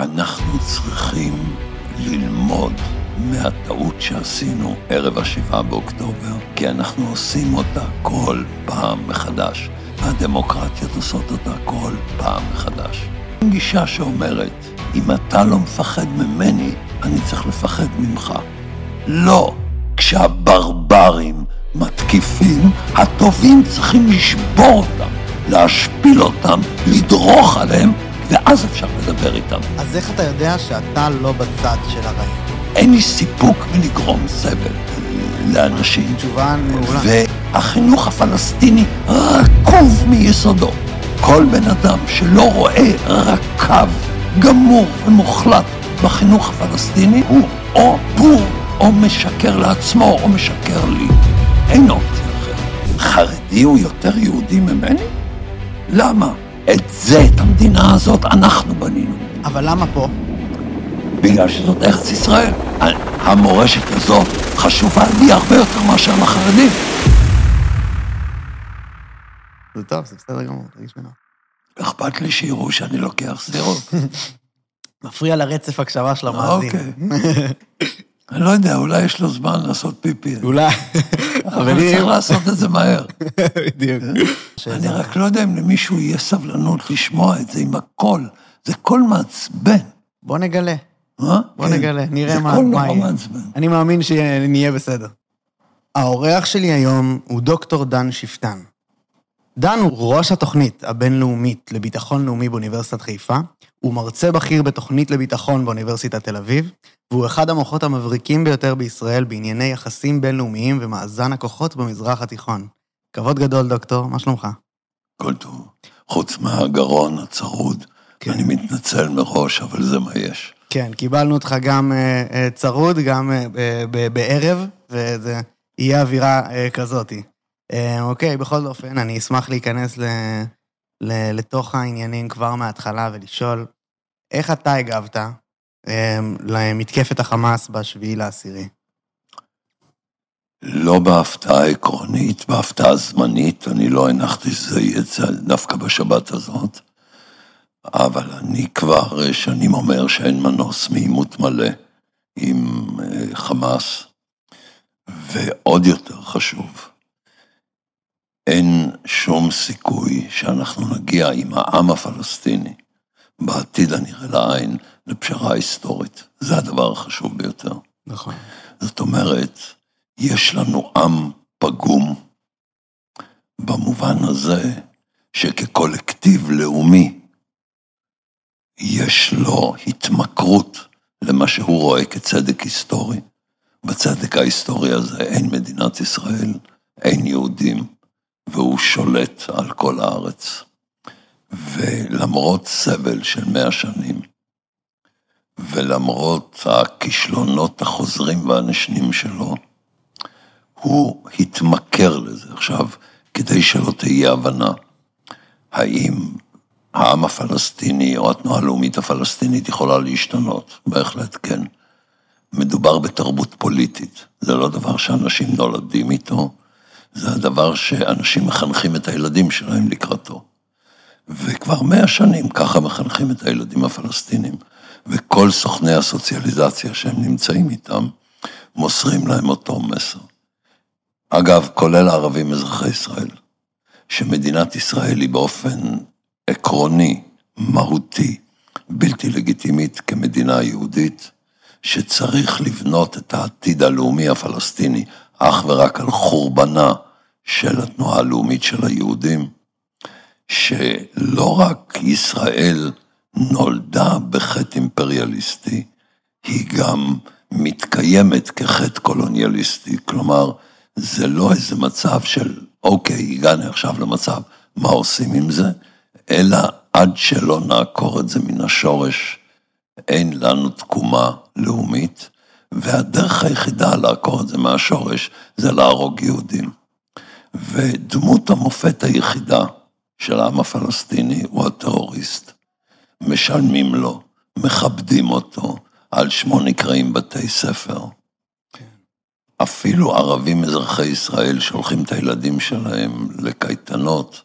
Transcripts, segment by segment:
אנחנו צריכים ללמוד מהטעות שעשינו ערב השבעה באוקטובר, כי אנחנו עושים אותה כל פעם מחדש. הדמוקרטיות עושות אותה כל פעם מחדש. גישה שאומרת, אם אתה לא מפחד ממני, אני צריך לפחד ממך. לא, כשהברברים מתקיפים, הטובים צריכים לשבור אותם, להשפיל אותם, לדרוך עליהם, ואז אפשר לדבר איתם. אז איך אתה יודע שאתה לא בצד של הרעים? אין לי סיפוק מלגרום סבל לאנשים. תשובה מעולה. והחינוך הפלסטיני רקוב מיסודו. כל בן אדם שלא רואה רק קו גמור ומוחלט בחינוך הפלסטיני, הוא או בור או משקר לעצמו או משקר לי. אין אופציה אחרת. חרדי הוא יותר יהודי ממני? למה? את זה, את המדינה הזאת, אנחנו בנינו. אבל למה פה? בגלל שזאת ארץ ישראל. המורשת הזאת חשובה לי הרבה יותר מאשר לחרדים. זה טוב, זה בסדר גמור, תרגיש בנוח. אכפת לי שיראו שאני לוקח סדירות. מפריע לרצף הקשבה של המאזין. אוקיי. אני לא יודע, אולי יש לו זמן לעשות פיפי. אולי. אבל צריך לעשות את זה מהר. בדיוק. אני רק לא יודע אם למישהו יהיה סבלנות לשמוע את זה עם הכל. זה קול מעצבן. בוא נגלה. אה? בוא כן. נגלה, נראה זה מה קול מה נורא יהיה. מעצבן. אני מאמין שנהיה בסדר. האורח שלי היום הוא דוקטור דן שפטן. דן הוא ראש התוכנית הבינלאומית לביטחון לאומי באוניברסיטת חיפה, הוא מרצה בכיר בתוכנית לביטחון באוניברסיטת תל אביב, והוא אחד המוחות המבריקים ביותר בישראל בענייני יחסים בינלאומיים ומאזן הכוחות במזרח התיכון. כבוד גדול, דוקטור, מה שלומך? הכל טוב. חוץ מהגרון הצרוד. כן. אני מתנצל מראש, אבל זה מה יש. כן, קיבלנו אותך גם אה, צרוד, גם ב- בערב, וזה יהיה אווירה אה, כזאתי. אה, אוקיי, בכל אופן, אני אשמח להיכנס ל, ל, לתוך העניינים כבר מההתחלה ולשאול, איך אתה הגבת למתקפת החמאס בשביעי לעשירי? לא בהפתעה עקרונית, בהפתעה זמנית, אני לא הנחתי שזה צ- דווקא בשבת הזאת, אבל אני כבר אה, שנים אומר שאין מנוס מעימות מלא עם אה, חמאס, ועוד יותר חשוב, אין שום סיכוי שאנחנו נגיע עם העם הפלסטיני בעתיד הנראה לעין לפשרה היסטורית. זה הדבר החשוב ביותר. נכון. זאת אומרת, יש לנו עם פגום במובן הזה שכקולקטיב לאומי יש לו התמכרות למה שהוא רואה כצדק היסטורי. בצדק ההיסטורי הזה אין מדינת ישראל, אין יהודים, והוא שולט על כל הארץ. ולמרות סבל של מאה שנים, ולמרות הכישלונות החוזרים והנשנים שלו, הוא התמכר לזה. עכשיו, כדי שלא תהיה הבנה, האם העם הפלסטיני או התנועה הלאומית הפלסטינית יכולה להשתנות? בהחלט כן. מדובר בתרבות פוליטית, זה לא דבר שאנשים נולדים איתו, זה הדבר שאנשים מחנכים את הילדים שלהם לקראתו. וכבר מאה שנים ככה מחנכים את הילדים הפלסטינים, וכל סוכני הסוציאליזציה שהם נמצאים איתם, מוסרים להם אותו מסר. אגב, כולל הערבים אזרחי ישראל, שמדינת ישראל היא באופן עקרוני, מהותי, בלתי לגיטימית כמדינה יהודית, שצריך לבנות את העתיד הלאומי הפלסטיני אך ורק על חורבנה של התנועה הלאומית של היהודים, שלא רק ישראל נולדה בחטא אימפריאליסטי, היא גם מתקיימת כחטא קולוניאליסטי, כלומר, זה לא איזה מצב של, אוקיי, הגענו עכשיו למצב, מה עושים עם זה? אלא עד שלא נעקור את זה מן השורש, אין לנו תקומה לאומית, והדרך היחידה לעקור את זה מהשורש זה להרוג יהודים. ודמות המופת היחידה של העם הפלסטיני הוא הטרוריסט. משלמים לו, מכבדים אותו, על שמו נקראים בתי ספר. אפילו ערבים אזרחי ישראל שולחים את הילדים שלהם לקייטנות,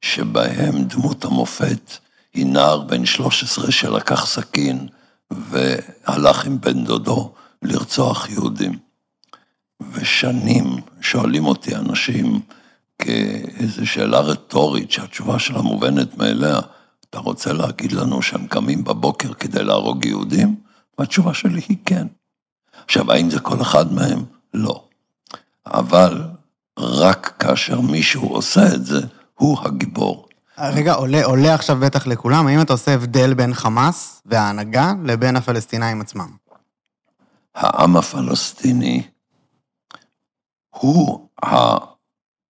שבהם דמות המופת היא נער בן 13 שלקח סכין והלך עם בן דודו לרצוח יהודים. ושנים שואלים אותי אנשים כאיזו שאלה רטורית שהתשובה שלה מובנת מאליה, אתה רוצה להגיד לנו שהם קמים בבוקר כדי להרוג יהודים? והתשובה שלי היא כן. עכשיו, האם זה כל אחד מהם? לא. אבל רק כאשר מישהו עושה את זה, הוא הגיבור. רגע, עולה, עולה עכשיו בטח לכולם, האם אתה עושה הבדל בין חמאס וההנהגה לבין הפלסטינאים עצמם? העם הפלסטיני הוא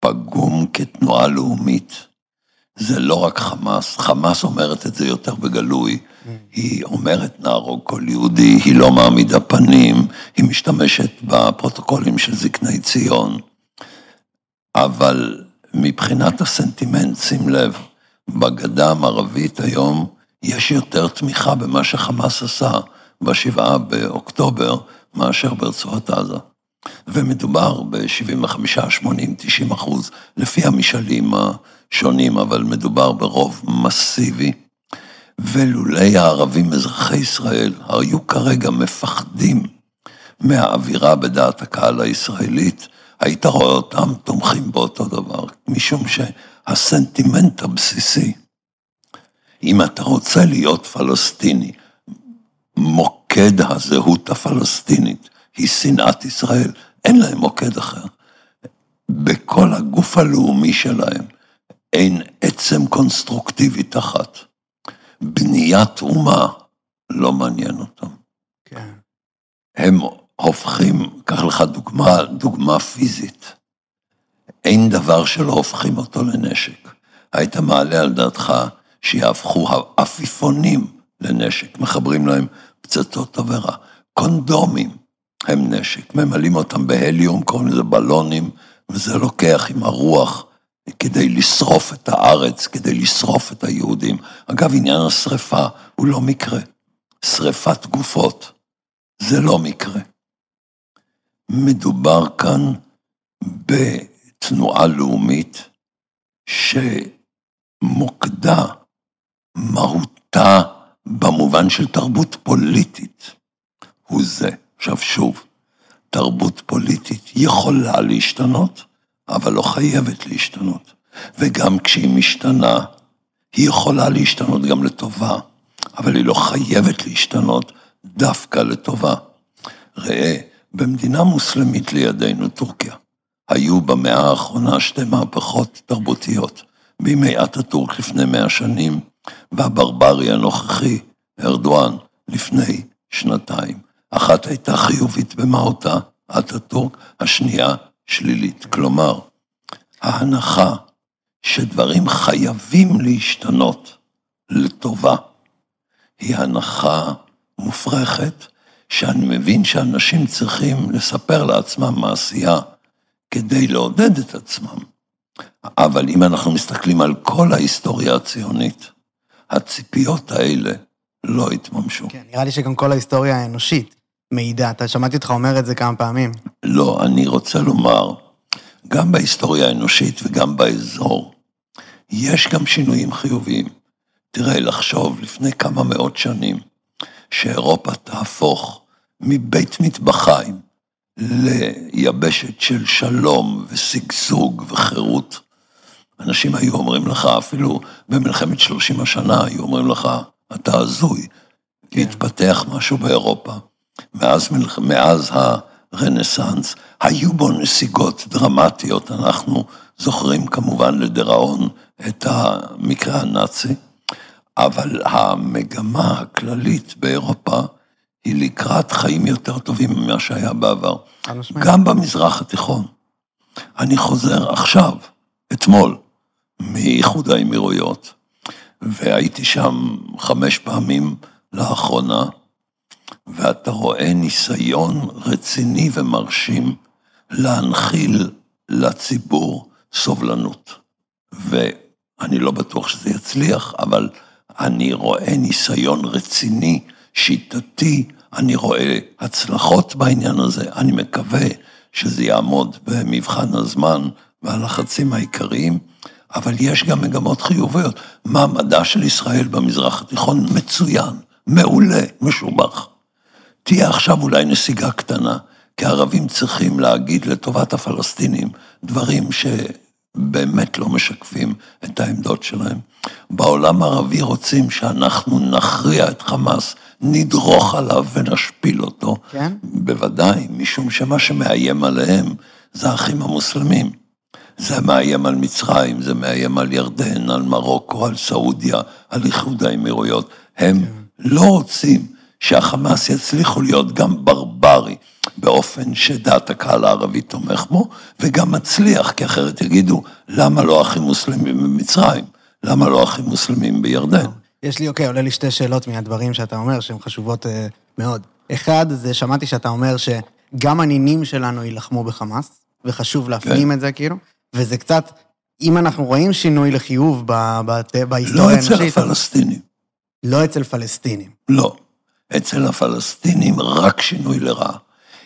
הפגום כתנועה לאומית. זה לא רק חמאס, חמאס אומרת את זה יותר בגלוי. היא אומרת נהרוג כל יהודי, היא לא מעמידה פנים, היא משתמשת בפרוטוקולים של זקני ציון. אבל מבחינת הסנטימנט, שים לב, בגדה המערבית היום יש יותר תמיכה במה שחמאס עשה בשבעה באוקטובר מאשר ברצועת עזה. ומדובר ב-75, 80, 90 אחוז, לפי המשאלים השונים, אבל מדובר ברוב מסיבי. ולולי הערבים אזרחי ישראל היו כרגע מפחדים מהאווירה בדעת הקהל הישראלית, היית רואה אותם תומכים באותו דבר, משום שהסנטימנט הבסיסי, אם אתה רוצה להיות פלסטיני, מוקד הזהות הפלסטינית היא שנאת ישראל, אין להם מוקד אחר. בכל הגוף הלאומי שלהם אין עצם קונסטרוקטיבית אחת. בניית אומה לא מעניין אותם. כן. הם הופכים, קח לך דוגמה, דוגמה פיזית. אין דבר שלא הופכים אותו לנשק. היית מעלה על דעתך שיהפכו עפיפונים לנשק, מחברים להם פצצות תבערה. קונדומים הם נשק, ממלאים אותם בהליום, קוראים לזה בלונים, וזה לוקח עם הרוח כדי לשרוף את הארץ, כדי לשרוף את היהודים. אגב, עניין השרפה הוא לא מקרה. שרפת גופות זה לא מקרה. מדובר כאן בתנועה לאומית שמוקדה, מהותה, במובן של תרבות פוליטית, הוא זה. עכשיו שוב, תרבות פוליטית יכולה להשתנות, אבל לא חייבת להשתנות. וגם כשהיא משתנה, היא יכולה להשתנות גם לטובה, אבל היא לא חייבת להשתנות דווקא לטובה. ראה, במדינה מוסלמית לידינו, טורקיה, היו במאה האחרונה שתי מהפכות תרבותיות. בימי אטאטורק לפני מאה שנים, והברברי הנוכחי, ארדואן, לפני שנתיים. אחת הייתה חיובית במהותה, אטאטורק, השנייה שלילית. כלומר, ההנחה שדברים חייבים להשתנות לטובה, היא הנחה מופרכת, שאני מבין שאנשים צריכים לספר לעצמם מעשייה כדי לעודד את עצמם. אבל אם אנחנו מסתכלים על כל ההיסטוריה הציונית, הציפיות האלה לא התממשו. כן, נראה לי שגם כל ההיסטוריה האנושית מעידה. אתה שמעתי אותך אומר את זה כמה פעמים. לא, אני רוצה לומר, גם בהיסטוריה האנושית וגם באזור, יש גם שינויים חיוביים. תראה, לחשוב לפני כמה מאות שנים, שאירופה תהפוך מבית מטבחיים ליבשת של שלום ושגשוג וחירות. אנשים היו אומרים לך, אפילו במלחמת שלושים השנה, היו אומרים לך, אתה הזוי, כן. התפתח משהו באירופה. מאז, מאז הרנסאנס, היו בו נסיגות דרמטיות, אנחנו זוכרים כמובן לדיראון את המקרה הנאצי, אבל המגמה הכללית באירופה היא לקראת חיים יותר טובים ממה שהיה בעבר. גם במזרח התיכון. אני חוזר עכשיו, אתמול, מאיחוד האמירויות, והייתי שם חמש פעמים לאחרונה, ואתה רואה ניסיון רציני ומרשים להנחיל לציבור סובלנות. ואני לא בטוח שזה יצליח, אבל אני רואה ניסיון רציני, שיטתי, אני רואה הצלחות בעניין הזה, אני מקווה שזה יעמוד במבחן הזמן והלחצים העיקריים, אבל יש גם מגמות חיוביות. מעמדה של ישראל במזרח התיכון מצוין, מעולה, משובח. תהיה עכשיו אולי נסיגה קטנה, כי הערבים צריכים להגיד לטובת הפלסטינים דברים שבאמת לא משקפים את העמדות שלהם. בעולם הערבי רוצים שאנחנו נכריע את חמאס, נדרוך עליו ונשפיל אותו. כן? בוודאי, משום שמה שמאיים עליהם זה האחים המוסלמים. זה מאיים על מצרים, זה מאיים על ירדן, על מרוקו, על סעודיה, על איחוד האמירויות. הם כן. לא רוצים שהחמאס יצליחו להיות גם ברברי, באופן שדעת הקהל הערבי תומך בו, וגם מצליח, כי אחרת יגידו, למה לא אחים מוסלמים במצרים? למה לא אחים מוסלמים בירדן? יש לי, אוקיי, עולה לי שתי שאלות מהדברים שאתה אומר, שהן חשובות אה, מאוד. אחד, זה שמעתי שאתה אומר שגם הנינים שלנו יילחמו בחמאס, וחשוב להפנים את זה, כאילו, וזה קצת, אם אנחנו רואים שינוי לחיוב ב- בת- לא בהיסטוריה אצל האנושית, הפלסטינים, לא אצל פלסטינים. לא. אצל הפלסטינים רק שינוי לרעה.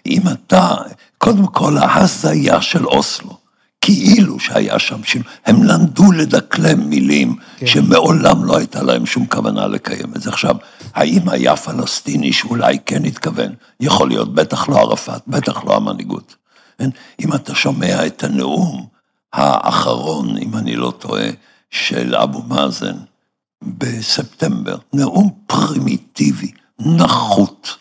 אם אתה, קודם כל ההזיה של אוסלו, כאילו שהיה שם שינוי, הם למדו לדקלם מילים כן. שמעולם לא הייתה להם שום כוונה לקיים את זה. עכשיו, האם היה פלסטיני שאולי כן התכוון? יכול להיות, בטח לא ערפאת, בטח לא המנהיגות. כן? אם אתה שומע את הנאום האחרון, אם אני לא טועה, של אבו מאזן בספטמבר, נאום פרימיטיבי, נחות,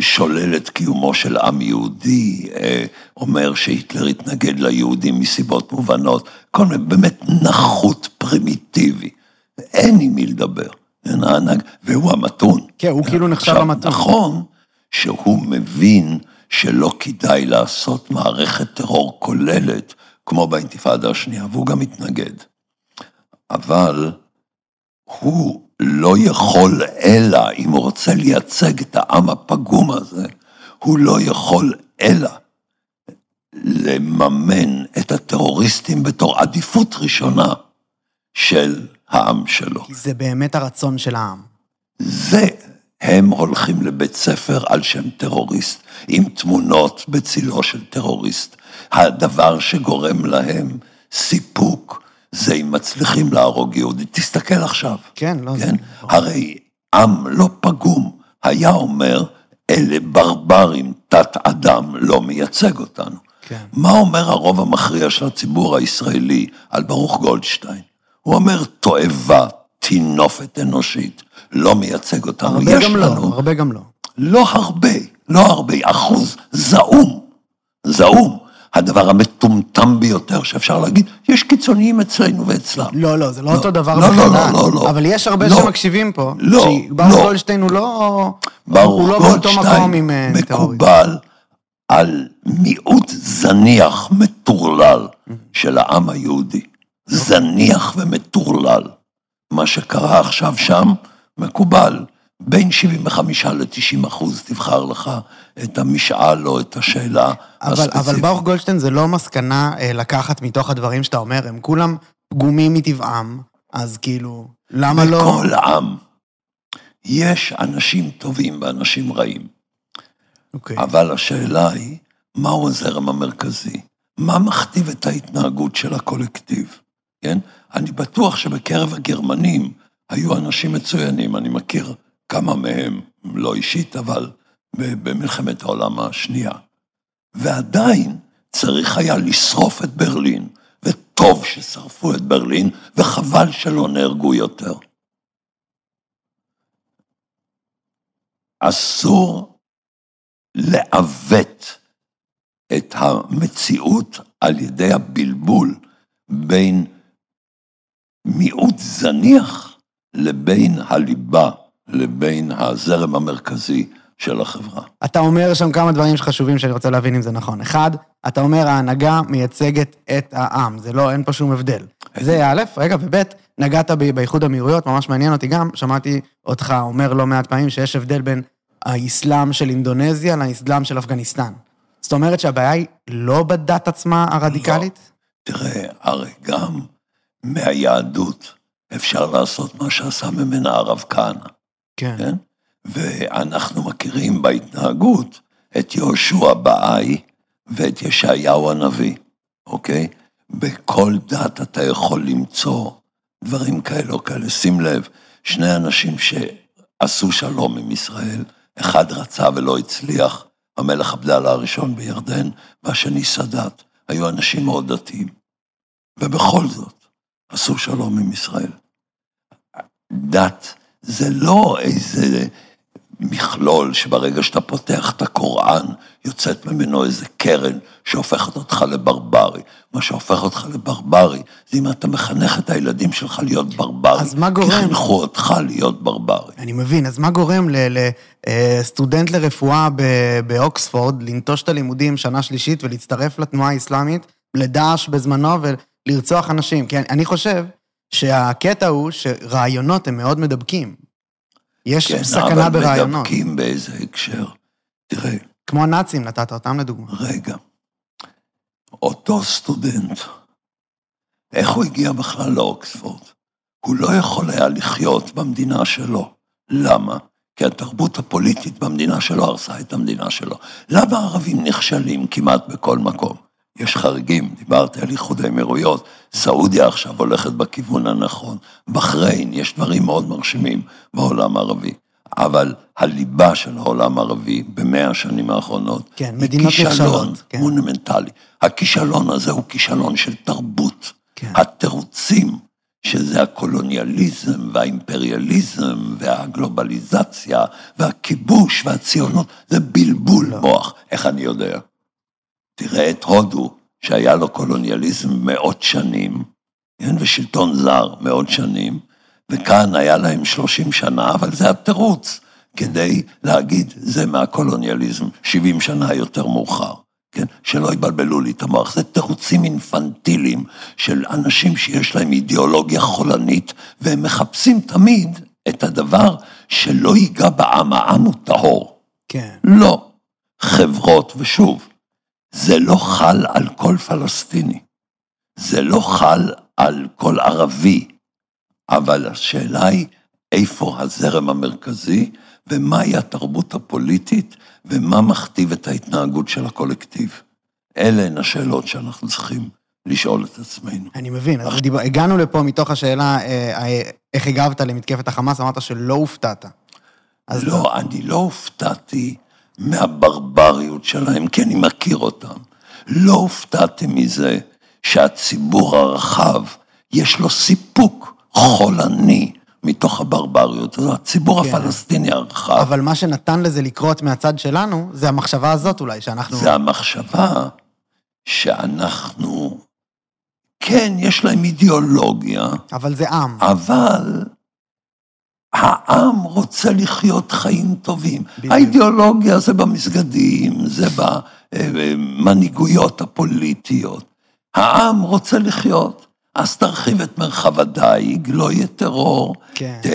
שולל את קיומו של עם יהודי, אה, אומר שהיטלר התנגד ליהודים מסיבות מובנות, כל מיני, באמת נחות פרימיטיבי, אין עם מי לדבר. והוא המתון. כן, הוא כאילו נחשב המתון. נכון שהוא מבין שלא כדאי לעשות מערכת טרור כוללת, כמו באינתיפאדה השנייה, והוא גם מתנגד. אבל הוא לא יכול אלא, אם הוא רוצה לייצג את העם הפגום הזה, הוא לא יכול אלא לממן את הטרוריסטים בתור עדיפות ראשונה של העם שלו. כי זה באמת הרצון של העם. זה, הם הולכים לבית ספר על שם טרוריסט, עם תמונות בצילו של טרוריסט. הדבר שגורם להם סיפוק זה אם מצליחים להרוג יהודי. תסתכל עכשיו. כן, לא, זה... כן? הרי עם לא פגום היה אומר, אלה ברברים, תת-אדם לא מייצג אותנו. כן. מה אומר הרוב המכריע של הציבור הישראלי על ברוך גולדשטיין? הוא אומר, תועבה, טינופת אנושית, לא מייצג אותנו. הרבה יש גם לנו, לא, הרבה גם לא. לא הרבה, לא הרבה, אחוז זעום, זעום. הדבר המטומטם ביותר שאפשר להגיד, יש קיצוניים אצלנו ואצלם. לא, לא, זה לא לא, אותו דבר לא, לא, בכלל. לא, לא, לא. אבל יש הרבה לא. שמקשיבים פה. לא, שברוך לא. גולדשטיין הוא לא... ברוך הוא לא באותו מקום עם אה, טרוריסט. מקובל על מיעוט זניח, מטורלל, של העם היהודי. זניח ומטורלל. מה שקרה עכשיו שם, מקובל. בין 75 ל-90 אחוז תבחר לך את המשאל או את השאלה אבל, הספציפית. אבל ברוך גולדשטיין זה לא מסקנה אה, לקחת מתוך הדברים שאתה אומר, הם כולם פגומים מטבעם, אז כאילו, למה לא... בכל עם יש אנשים טובים ואנשים רעים. אוקיי. אבל השאלה היא, מהו הזרם המרכזי? מה מכתיב את ההתנהגות של הקולקטיב? כן? אני בטוח שבקרב הגרמנים היו אנשים מצוינים, אני מכיר כמה מהם, לא אישית, אבל במלחמת העולם השנייה. ועדיין צריך היה לשרוף את ברלין, וטוב ששרפו את ברלין, וחבל שלא נהרגו יותר. אסור לעוות את המציאות על ידי הבלבול בין מיעוט זניח לבין הליבה, לבין הזרם המרכזי של החברה. אתה אומר שם כמה דברים שחשובים שאני רוצה להבין אם זה נכון. אחד, אתה אומר ההנהגה מייצגת את העם, זה לא, אין פה שום הבדל. זה א', רגע, וב', נגעת ב- באיחוד האמירויות, ממש מעניין אותי גם, שמעתי אותך אומר לא מעט פעמים שיש הבדל בין האסלאם של אינדונזיה לאסלאם של אפגניסטן. זאת אומרת שהבעיה היא לא בדת עצמה הרדיקלית? תראה, הרי גם מהיהדות אפשר לעשות מה שעשה ממנה הרב כהנא, כן. כן? ואנחנו מכירים בהתנהגות את יהושע באי ואת ישעיהו הנביא, אוקיי? בכל דת אתה יכול למצוא דברים כאלה או כאלה. שים לב, שני אנשים שעשו שלום עם ישראל, אחד רצה ולא הצליח, המלך עבדאללה הראשון בירדן, והשני סאדאת. היו אנשים מאוד דתיים, ובכל זאת עשו שלום עם ישראל. דת זה לא איזה מכלול שברגע שאתה פותח את הקוראן, יוצאת ממנו איזה קרן שהופכת אותך לברברי. מה שהופך אותך לברברי, זה אם אתה מחנך את הילדים שלך להיות ברברי. אז מה גורם? כי חינכו אותך להיות ברברי. אני מבין, אז מה גורם לסטודנט לרפואה באוקספורד לנטוש את הלימודים שנה שלישית ולהצטרף לתנועה האסלאמית, לדאעש בזמנו ולרצוח אנשים? כי אני חושב שהקטע הוא שרעיונות הם מאוד מדבקים. יש כן, סכנה ברעיונות. אבל מדבקים באיזה הקשר. תראה, כמו הנאצים, נתת אותם לדוגמה. רגע, אותו סטודנט, איך הוא הגיע בכלל לאוקספורד? הוא לא יכול היה לחיות במדינה שלו. למה? כי התרבות הפוליטית במדינה שלו הרסה את המדינה שלו. למה הערבים נכשלים כמעט בכל מקום? יש חריגים, דיברתי על איחוד האמירויות, סעודיה עכשיו הולכת בכיוון הנכון, בחריין, יש דברים מאוד מרשימים בעולם הערבי. אבל הליבה של העולם הערבי במאה השנים האחרונות, כן, היא כישלון כן. מונומנטלי. הכישלון הזה הוא כישלון של תרבות. כן. התירוצים, שזה הקולוניאליזם והאימפריאליזם והגלובליזציה והכיבוש והציונות, זה בלבול לא. מוח. איך אני יודע? תראה את הודו, שהיה לו קולוניאליזם מאות שנים, כן, ושלטון זר מאות שנים, וכאן היה להם 30 שנה, אבל זה התירוץ כדי להגיד, זה מהקולוניאליזם, 70 שנה יותר מאוחר. כן, שלא יבלבלו לי את המוח, זה תירוצים אינפנטיליים של אנשים שיש להם אידיאולוגיה חולנית, והם מחפשים תמיד את הדבר שלא ייגע בעם, העם הוא טהור. כן. לא. חברות, ושוב, זה לא חל על כל פלסטיני, זה לא חל על כל ערבי, אבל השאלה היא איפה הזרם המרכזי ומהי התרבות הפוליטית ומה מכתיב את ההתנהגות של הקולקטיב. אלה הן השאלות שאנחנו צריכים לשאול את עצמנו. אני מבין, אז דיבר, הגענו לפה מתוך השאלה אה, אה, איך הגבת למתקפת החמאס, אמרת שלא הופתעת. לא, אני לא הופתעתי מהברבריות שלהם, כי אני מכיר אותם. לא הופתעתי מזה שהציבור הרחב, יש לו סיפוק חולני מתוך הברבריות הזו, הציבור כן. הפלסטיני הרחב. אבל מה שנתן לזה לקרות מהצד שלנו, זה המחשבה הזאת אולי, שאנחנו... זה המחשבה שאנחנו, כן, יש להם אידיאולוגיה, אבל זה עם. אבל העם רוצה לחיות חיים טובים. בדיוק. האידיאולוגיה זה במסגדים, זה במנהיגויות הפוליטיות. העם רוצה לחיות. אז תרחיב את מרחב הדייג, לא יהיה טרור. כן. ת-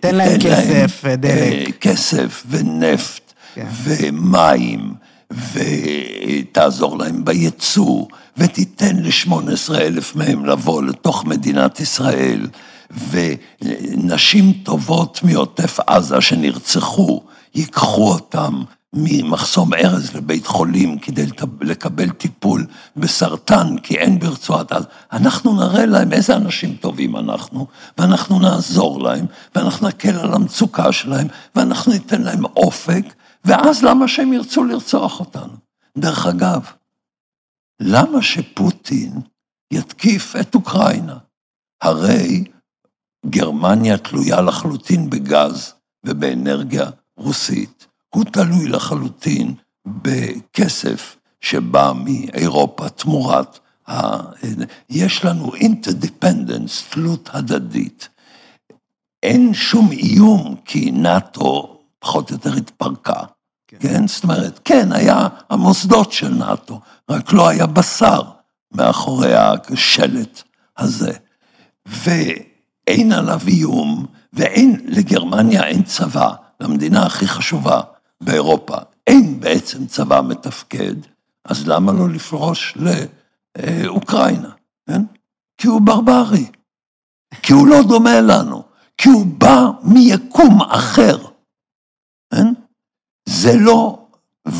תן להם תיתן כסף, דלק. אה, כסף ונפט כן. ומים, ותעזור להם בייצוא, ותיתן ל-18 אלף מהם לבוא לתוך מדינת ישראל, ונשים טובות מעוטף עזה שנרצחו, ייקחו אותם ממחסום ארז לבית חולים כדי לקבל טיפול בסרטן, כי אין ברצועת עזה. אנחנו נראה להם איזה אנשים טובים אנחנו, ואנחנו נעזור להם, ואנחנו נקל על המצוקה שלהם, ואנחנו ניתן להם אופק, ואז למה שהם ירצו לרצוח אותנו? דרך אגב, למה שפוטין יתקיף את אוקראינה? הרי גרמניה תלויה לחלוטין בגז ובאנרגיה רוסית. הוא תלוי לחלוטין בכסף שבא מאירופה תמורת ה... יש לנו interdependence, תלות הדדית. אין שום איום כי נאט"ו פחות או יותר התפרקה. כן. כן, זאת אומרת, כן, היה המוסדות של נאט"ו, רק לא היה בשר מאחורי השלט הזה. ואין עליו איום, ואין, לגרמניה אין צבא, למדינה הכי חשובה באירופה, אין בעצם צבא מתפקד, אז למה לא לפרוש לאוקראינה, כן? כי הוא ברברי, כי הוא לא דומה לנו, כי הוא בא מיקום אחר, כן? זה לא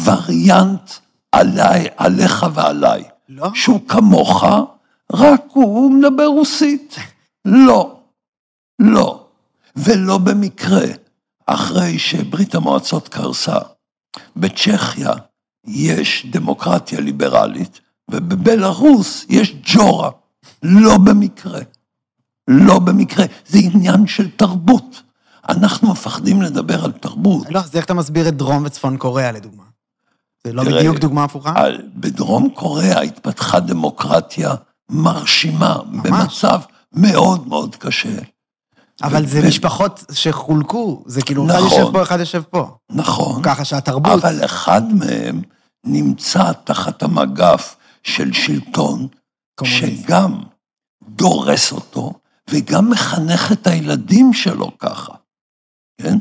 וריאנט עליי, עליך ועליי, לא? שהוא כמוך, רק הוא מדבר רוסית. לא, לא. ולא במקרה, אחרי שברית המועצות קרסה, בצ'כיה יש דמוקרטיה ליברלית, ובבלארוס יש ג'ורה. לא במקרה. לא במקרה. זה עניין של תרבות. אנחנו מפחדים לדבר על תרבות. לא, אז איך אתה מסביר את דרום וצפון קוריאה, לדוגמה? זה לא תראה, בדיוק דוגמה הפוכה? על, בדרום קוריאה התפתחה דמוקרטיה מרשימה, ממש. במצב מאוד מאוד קשה. אבל זה ו- משפחות שחולקו, זה כאילו, אחד נכון. יושב פה, אחד יושב פה. נכון, ככה שהתרבות... אבל אחד מהם נמצא תחת המגף של שלטון. שגם דורס אותו וגם מחנך את הילדים שלו ככה, כן?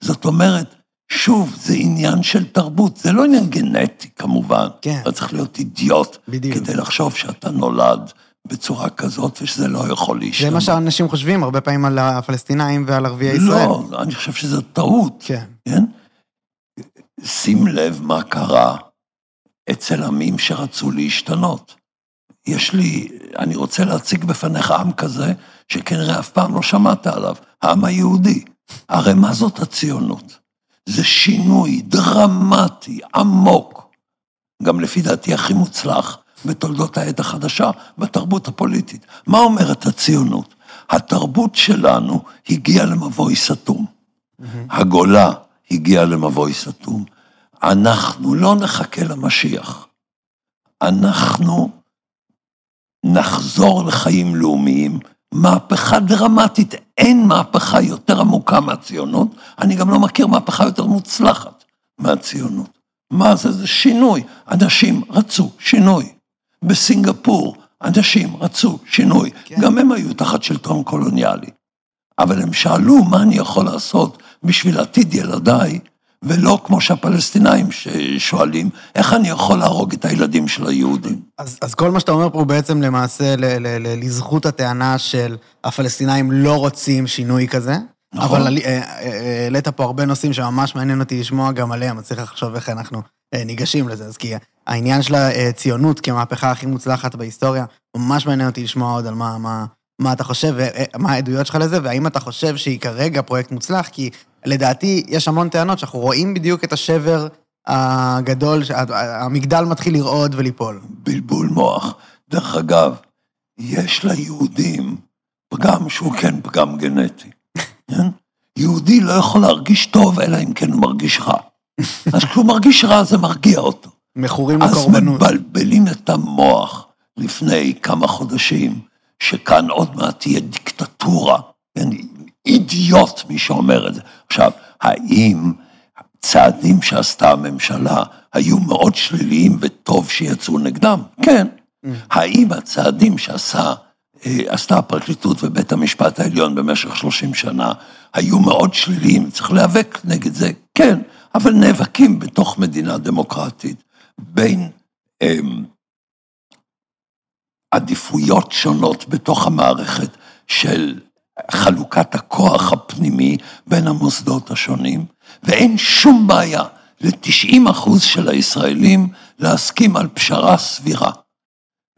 זאת אומרת, שוב, זה עניין של תרבות, זה לא עניין גנטי כמובן. כן, אתה צריך להיות אידיוט בדיוק. כדי לחשוב שאתה נולד בצורה כזאת ושזה לא יכול להשתנות. זה מה שאנשים חושבים הרבה פעמים על הפלסטינאים ועל ערביי ישראל. לא, אני חושב שזו טעות, כן. כן? שים לב מה קרה אצל עמים שרצו להשתנות. יש לי, אני רוצה להציג בפניך עם כזה, שכנראה אף פעם לא שמעת עליו, העם היהודי. הרי מה זאת הציונות? זה שינוי דרמטי, עמוק, גם לפי דעתי הכי מוצלח בתולדות העת החדשה, בתרבות הפוליטית. מה אומרת הציונות? התרבות שלנו הגיעה למבוי סתום. הגולה הגיעה למבוי סתום. אנחנו לא נחכה למשיח. אנחנו נחזור לחיים לאומיים, מהפכה דרמטית. אין מהפכה יותר עמוקה מהציונות, אני גם לא מכיר מהפכה יותר מוצלחת מהציונות. מה זה? זה שינוי. אנשים רצו שינוי. בסינגפור אנשים רצו שינוי. כן. גם הם היו תחת שלטון קולוניאלי. אבל הם שאלו מה אני יכול לעשות בשביל עתיד ילדיי, ולא כמו שהפלסטינאים ששואלים, איך אני יכול להרוג את הילדים של היהודים? אז, אז כל מה שאתה אומר פה הוא בעצם למעשה ל, ל, ל, לזכות הטענה של הפלסטינאים לא רוצים שינוי כזה. נכון. אבל עלי- אה, אה, העלית פה הרבה נושאים שממש מעניין אותי לשמוע גם עליהם, אז צריך לחשוב איך אנחנו אה, ניגשים לזה. אז כי העניין של הציונות כמהפכה הכי מוצלחת בהיסטוריה, ממש מעניין אותי לשמוע עוד על מה, מה, מה אתה חושב ומה העדויות שלך לזה, והאם אתה חושב שהיא כרגע פרויקט מוצלח, כי לדעתי יש המון טענות שאנחנו רואים בדיוק את השבר הגדול, המגדל מתחיל לרעוד וליפול. בלבול מוח. דרך אגב, יש ליהודים פגם שהוא כן פגם גנטי, כן? יהודי לא יכול להרגיש טוב אלא אם כן הוא מרגיש רע. אז כשהוא מרגיש רע זה מרגיע אותו. מכורים אז לקורבנות. מבלבלים את המוח לפני כמה חודשים, שכאן עוד מעט תהיה דיקטטורה. כן, אידיוט מי שאומר את זה. עכשיו, האם צעדים שעשתה הממשלה היו מאוד שליליים וטוב שיצאו נגדם? כן. Mm. האם הצעדים שעשה, אה, עשתה הפרקליטות ובית המשפט העליון במשך 30 שנה היו מאוד שליליים, צריך להיאבק נגד זה? כן, אבל נאבקים בתוך מדינה דמוקרטית בין אמ, עדיפויות שונות בתוך המערכת של חלוקת הכוח הפנימי בין המוסדות השונים, ואין שום בעיה ל-90 אחוז של הישראלים להסכים על פשרה סבירה.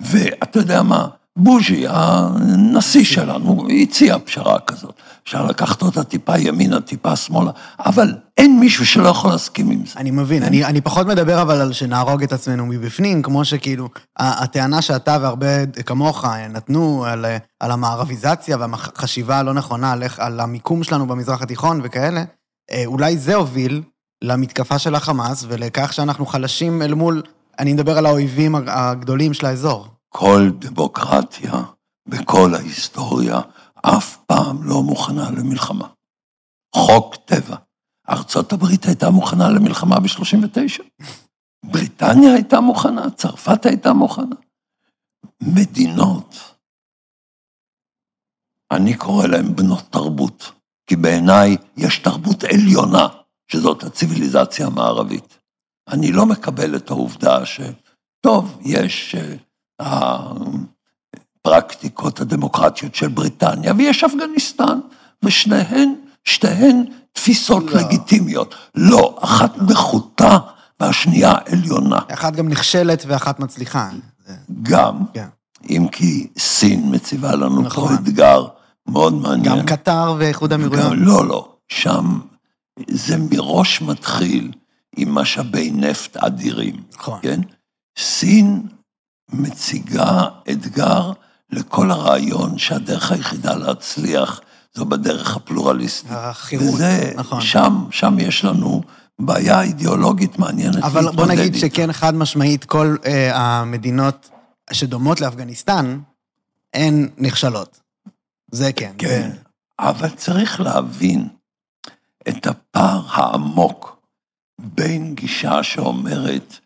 ואתה יודע מה, בוז'י, הנשיא שלנו, הציע פשרה כזאת. אפשר לקחת אותה טיפה ימינה, טיפה שמאלה, אבל אין מישהו שלא יכול להסכים עם זה. אני מבין, אני, אני פחות מדבר אבל על שנהרוג את עצמנו מבפנים, כמו שכאילו, הטענה שאתה והרבה כמוך נתנו על, על המערביזציה והחשיבה הלא נכונה על, על המיקום שלנו במזרח התיכון וכאלה, אה, אולי זה הוביל למתקפה של החמאס ולכך שאנחנו חלשים אל מול, אני מדבר על האויבים הגדולים של האזור. כל דמוקרטיה בכל ההיסטוריה אף פעם לא מוכנה למלחמה. חוק טבע. ארצות הברית הייתה מוכנה למלחמה ב-39. בריטניה הייתה מוכנה, צרפת הייתה מוכנה. מדינות, אני קורא להן בנות תרבות, כי בעיניי יש תרבות עליונה, שזאת הציוויליזציה המערבית. אני לא מקבל את העובדה ש... טוב, יש אה, הפרקטיקות הדמוקרטיות של בריטניה, ויש אפגניסטן, ושניהן, שתיהן תפיסות לא. לגיטימיות. לא, אחת נחותה והשנייה עליונה. אחת גם נכשלת ואחת מצליחה. גם, כן. אם כי סין מציבה לנו נכון. פה אתגר מאוד מעניין. גם קטר ואיחוד האמירויות. גם- לא, לא, שם זה מראש מתחיל עם משאבי נפט אדירים, נכון. כן? סין מציגה אתגר לכל הרעיון שהדרך היחידה להצליח זו בדרך הפלורליסטית. החירות, וזה, נכון. שם, שם יש לנו בעיה אידיאולוגית מעניינת אבל בוא להתמודד נגיד איתה. שכן, חד משמעית, כל אה, המדינות שדומות לאפגניסטן, הן נכשלות. זה כן. כן, זה- אבל צריך להבין את הפער העמוק בין גישה שאומרת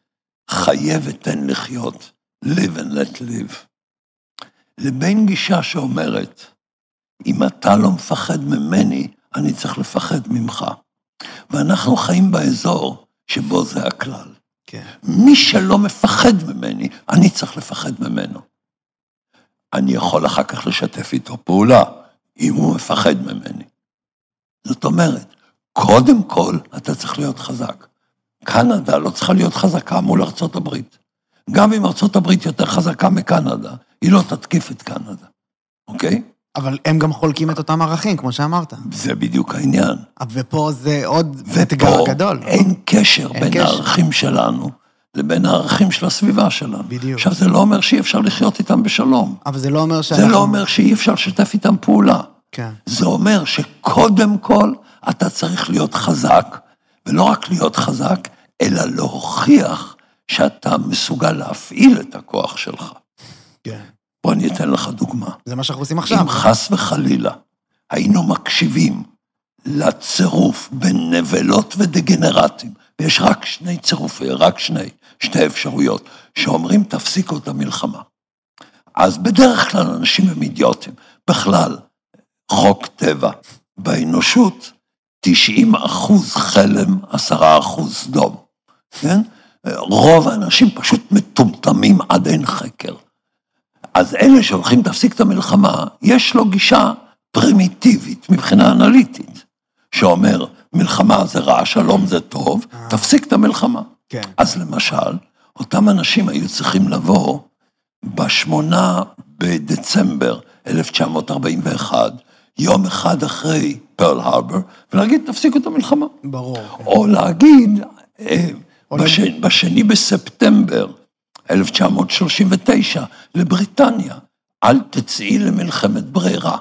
חיה ותן לחיות, live and let live, לבין גישה שאומרת, אם אתה לא מפחד ממני, אני צריך לפחד ממך. ואנחנו חיים באזור שבו זה הכלל. כן. מי שלא מפחד ממני, אני צריך לפחד ממנו. אני יכול אחר כך לשתף איתו פעולה, אם הוא מפחד ממני. זאת אומרת, קודם כל, אתה צריך להיות חזק. קנדה לא צריכה להיות חזקה מול ארצות הברית. גם אם ארצות הברית יותר חזקה מקנדה, היא לא תתקיף את קנדה, אוקיי? אבל הם גם חולקים את אותם ערכים, כמו שאמרת. זה בדיוק העניין. ופה זה עוד ופה אתגר גדול. אין קשר אין בין קשר. הערכים שלנו לבין הערכים של הסביבה שלנו. בדיוק. עכשיו, זה לא אומר שאי אפשר לחיות איתם בשלום. אבל זה לא אומר זה שאנחנו... לא אומר שאי אפשר לשתף איתם פעולה. כן. זה אומר שקודם כל אתה צריך להיות חזק, ולא רק להיות חזק, אלא להוכיח שאתה מסוגל להפעיל את הכוח שלך. כן. בוא אני אתן לך דוגמה. זה מה שאנחנו עושים עכשיו. אם חס וחלילה היינו מקשיבים לצירוף בין נבלות ודגנרטים, ויש רק שני צירופי, רק שני, שתי אפשרויות, שאומרים תפסיקו את המלחמה. אז בדרך כלל אנשים הם אידיוטים. בכלל, חוק טבע. באנושות, 90 אחוז חלם, 10 אחוז סדום. כן? רוב האנשים פשוט מטומטמים עד אין חקר. אז אלה שהולכים תפסיק את המלחמה, יש לו גישה פרימיטיבית מבחינה אנליטית, שאומר, מלחמה זה רע, שלום זה טוב, אה. תפסיק את המלחמה. כן. אז למשל, אותם אנשים היו צריכים לבוא בשמונה בדצמבר 1941, יום אחד אחרי פרל הרבר, ולהגיד, תפסיקו את המלחמה. ברור. או להגיד, אה, בש... בשני בספטמבר 1939, לבריטניה, אל תצאי למלחמת ברירה.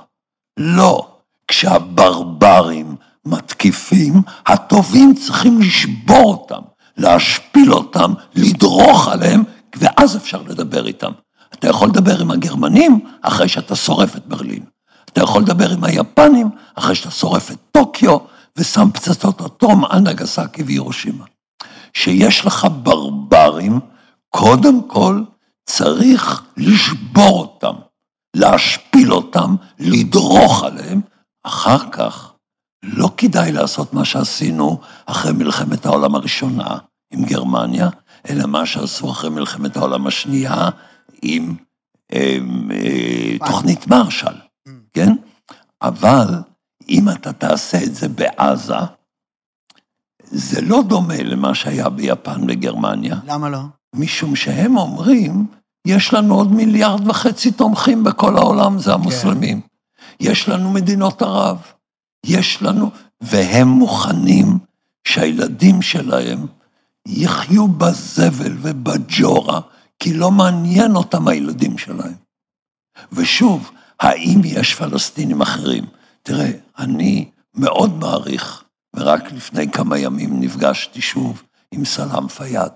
לא, כשהברברים מתקיפים, הטובים צריכים לשבור אותם, להשפיל אותם, לדרוך עליהם, ואז אפשר לדבר איתם. אתה יכול לדבר עם הגרמנים אחרי שאתה שורף את ברלין. אתה יכול לדבר עם היפנים אחרי שאתה שורף את טוקיו ושם פצצות אטום על נגסקי וירושימה. שיש לך ברברים, קודם כל צריך לשבור אותם, להשפיל אותם, לדרוך עליהם, אחר כך לא כדאי לעשות מה שעשינו אחרי מלחמת העולם הראשונה עם גרמניה, אלא מה שעשו אחרי מלחמת העולם השנייה עם אה, אה, תוכנית מרשל, כן? אבל אם אתה תעשה את זה בעזה, זה לא דומה למה שהיה ביפן וגרמניה, למה לא? משום שהם אומרים, יש לנו עוד מיליארד וחצי תומכים בכל העולם, זה המוסלמים. יש לנו מדינות ערב, יש לנו, והם מוכנים שהילדים שלהם יחיו בזבל ובג'ורה, כי לא מעניין אותם הילדים שלהם. ושוב, האם יש פלסטינים אחרים? תראה, אני מאוד מעריך, ורק לפני כמה ימים נפגשתי שוב עם סלאם פיאד.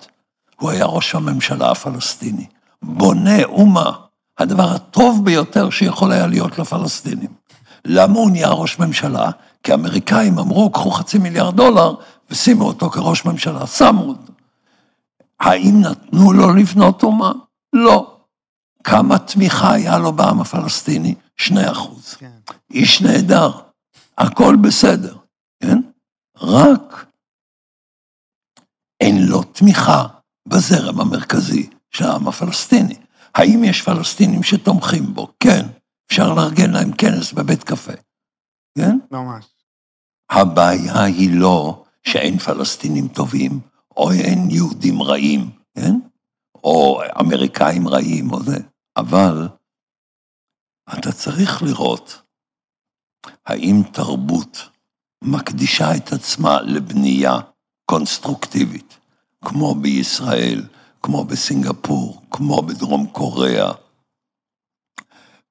הוא היה ראש הממשלה הפלסטיני. בונה אומה, הדבר הטוב ביותר שיכול היה להיות לפלסטינים. למה הוא נהיה ראש ממשלה? כי האמריקאים אמרו, קחו חצי מיליארד דולר ושימו אותו כראש ממשלה. שמו אותו. האם נתנו לו לבנות אומה? לא. כמה תמיכה היה לו בעם הפלסטיני? שני אחוז. כן. איש נהדר, הכל בסדר? רק אין לו תמיכה בזרם המרכזי של העם הפלסטיני. האם יש פלסטינים שתומכים בו? כן. אפשר לארגן להם כנס בבית קפה, כן? ממש. הבעיה היא לא שאין פלסטינים טובים, או אין יהודים רעים, כן? או אמריקאים רעים, או זה. אבל אתה צריך לראות האם תרבות מקדישה את עצמה לבנייה קונסטרוקטיבית, כמו בישראל, כמו בסינגפור, כמו בדרום קוריאה,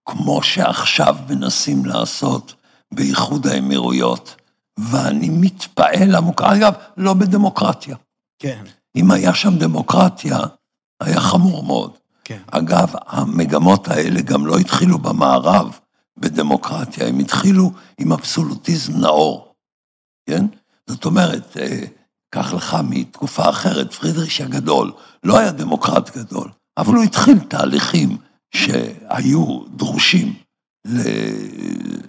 כמו שעכשיו מנסים לעשות באיחוד האמירויות, ואני מתפעל עמוק, אגב, לא בדמוקרטיה. כן. אם היה שם דמוקרטיה, היה חמור מאוד. כן. אגב, המגמות האלה גם לא התחילו במערב בדמוקרטיה, הם התחילו עם אבסולוטיזם נאור, כן? זאת אומרת, אה, קח לך מתקופה אחרת, פרידריש הגדול לא היה דמוקרט גדול, אבל הוא התחיל תהליכים שהיו דרושים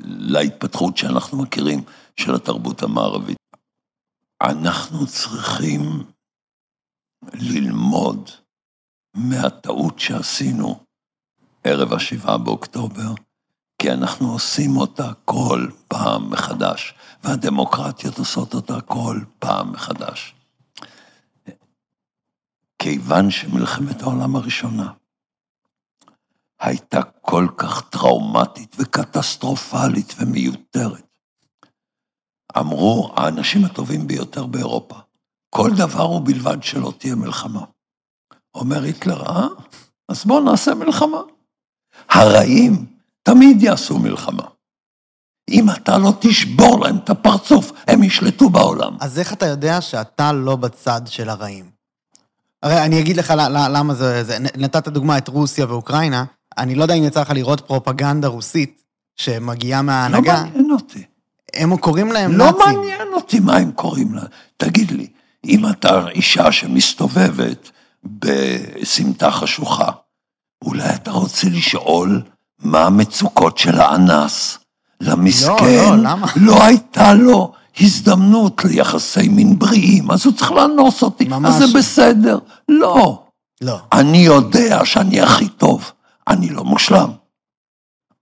להתפתחות שאנחנו מכירים של התרבות המערבית. אנחנו צריכים ללמוד מהטעות שעשינו ערב השבעה באוקטובר, כי אנחנו עושים אותה כל פעם מחדש, והדמוקרטיות עושות אותה כל פעם מחדש. כיוון שמלחמת העולם הראשונה הייתה כל כך טראומטית וקטסטרופלית ומיותרת, אמרו האנשים הטובים ביותר באירופה, כל דבר הוא בלבד שלא תהיה מלחמה. אומר היטלר, אה? אז בואו נעשה מלחמה. הרעים תמיד יעשו מלחמה. אם אתה לא תשבור להם את הפרצוף, הם ישלטו בעולם. אז איך אתה יודע שאתה לא בצד של הרעים? הרי אני אגיד לך למה זה, זה... נתת דוגמה את רוסיה ואוקראינה, אני לא יודע אם יצא לך לראות פרופגנדה רוסית שמגיעה מההנהגה. לא מעניין אותי. הם קוראים להם לא נאצים. לא מעניין אותי מה הם קוראים להם. תגיד לי, אם אתה אישה שמסתובבת בסמטה חשוכה, אולי אתה רוצה לשאול מה המצוקות של האנס. למסכן, לא, לא, למה? לא הייתה לו הזדמנות ליחסי מין בריאים, אז הוא צריך לאנוס אותי, ממש. אז זה בסדר. לא. לא. אני יודע שאני הכי טוב, אני לא מושלם,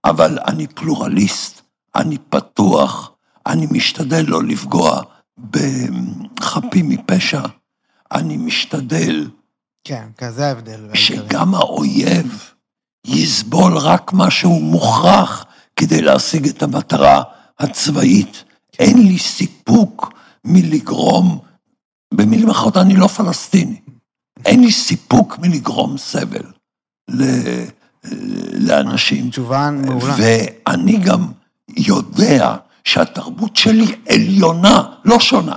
אבל אני פלורליסט, אני פתוח, אני משתדל לא לפגוע בחפים מפשע, אני משתדל כן, כזה ההבדל. שגם האויב יסבול רק מה שהוא מוכרח כדי להשיג את המטרה הצבאית. אין לי סיפוק מלגרום, במילים אחרות, אני לא פלסטיני. אין לי סיפוק מלגרום סבל ל- לאנשים. תשובה מעולה. ואני גם יודע שהתרבות שלי עליונה, לא שונה,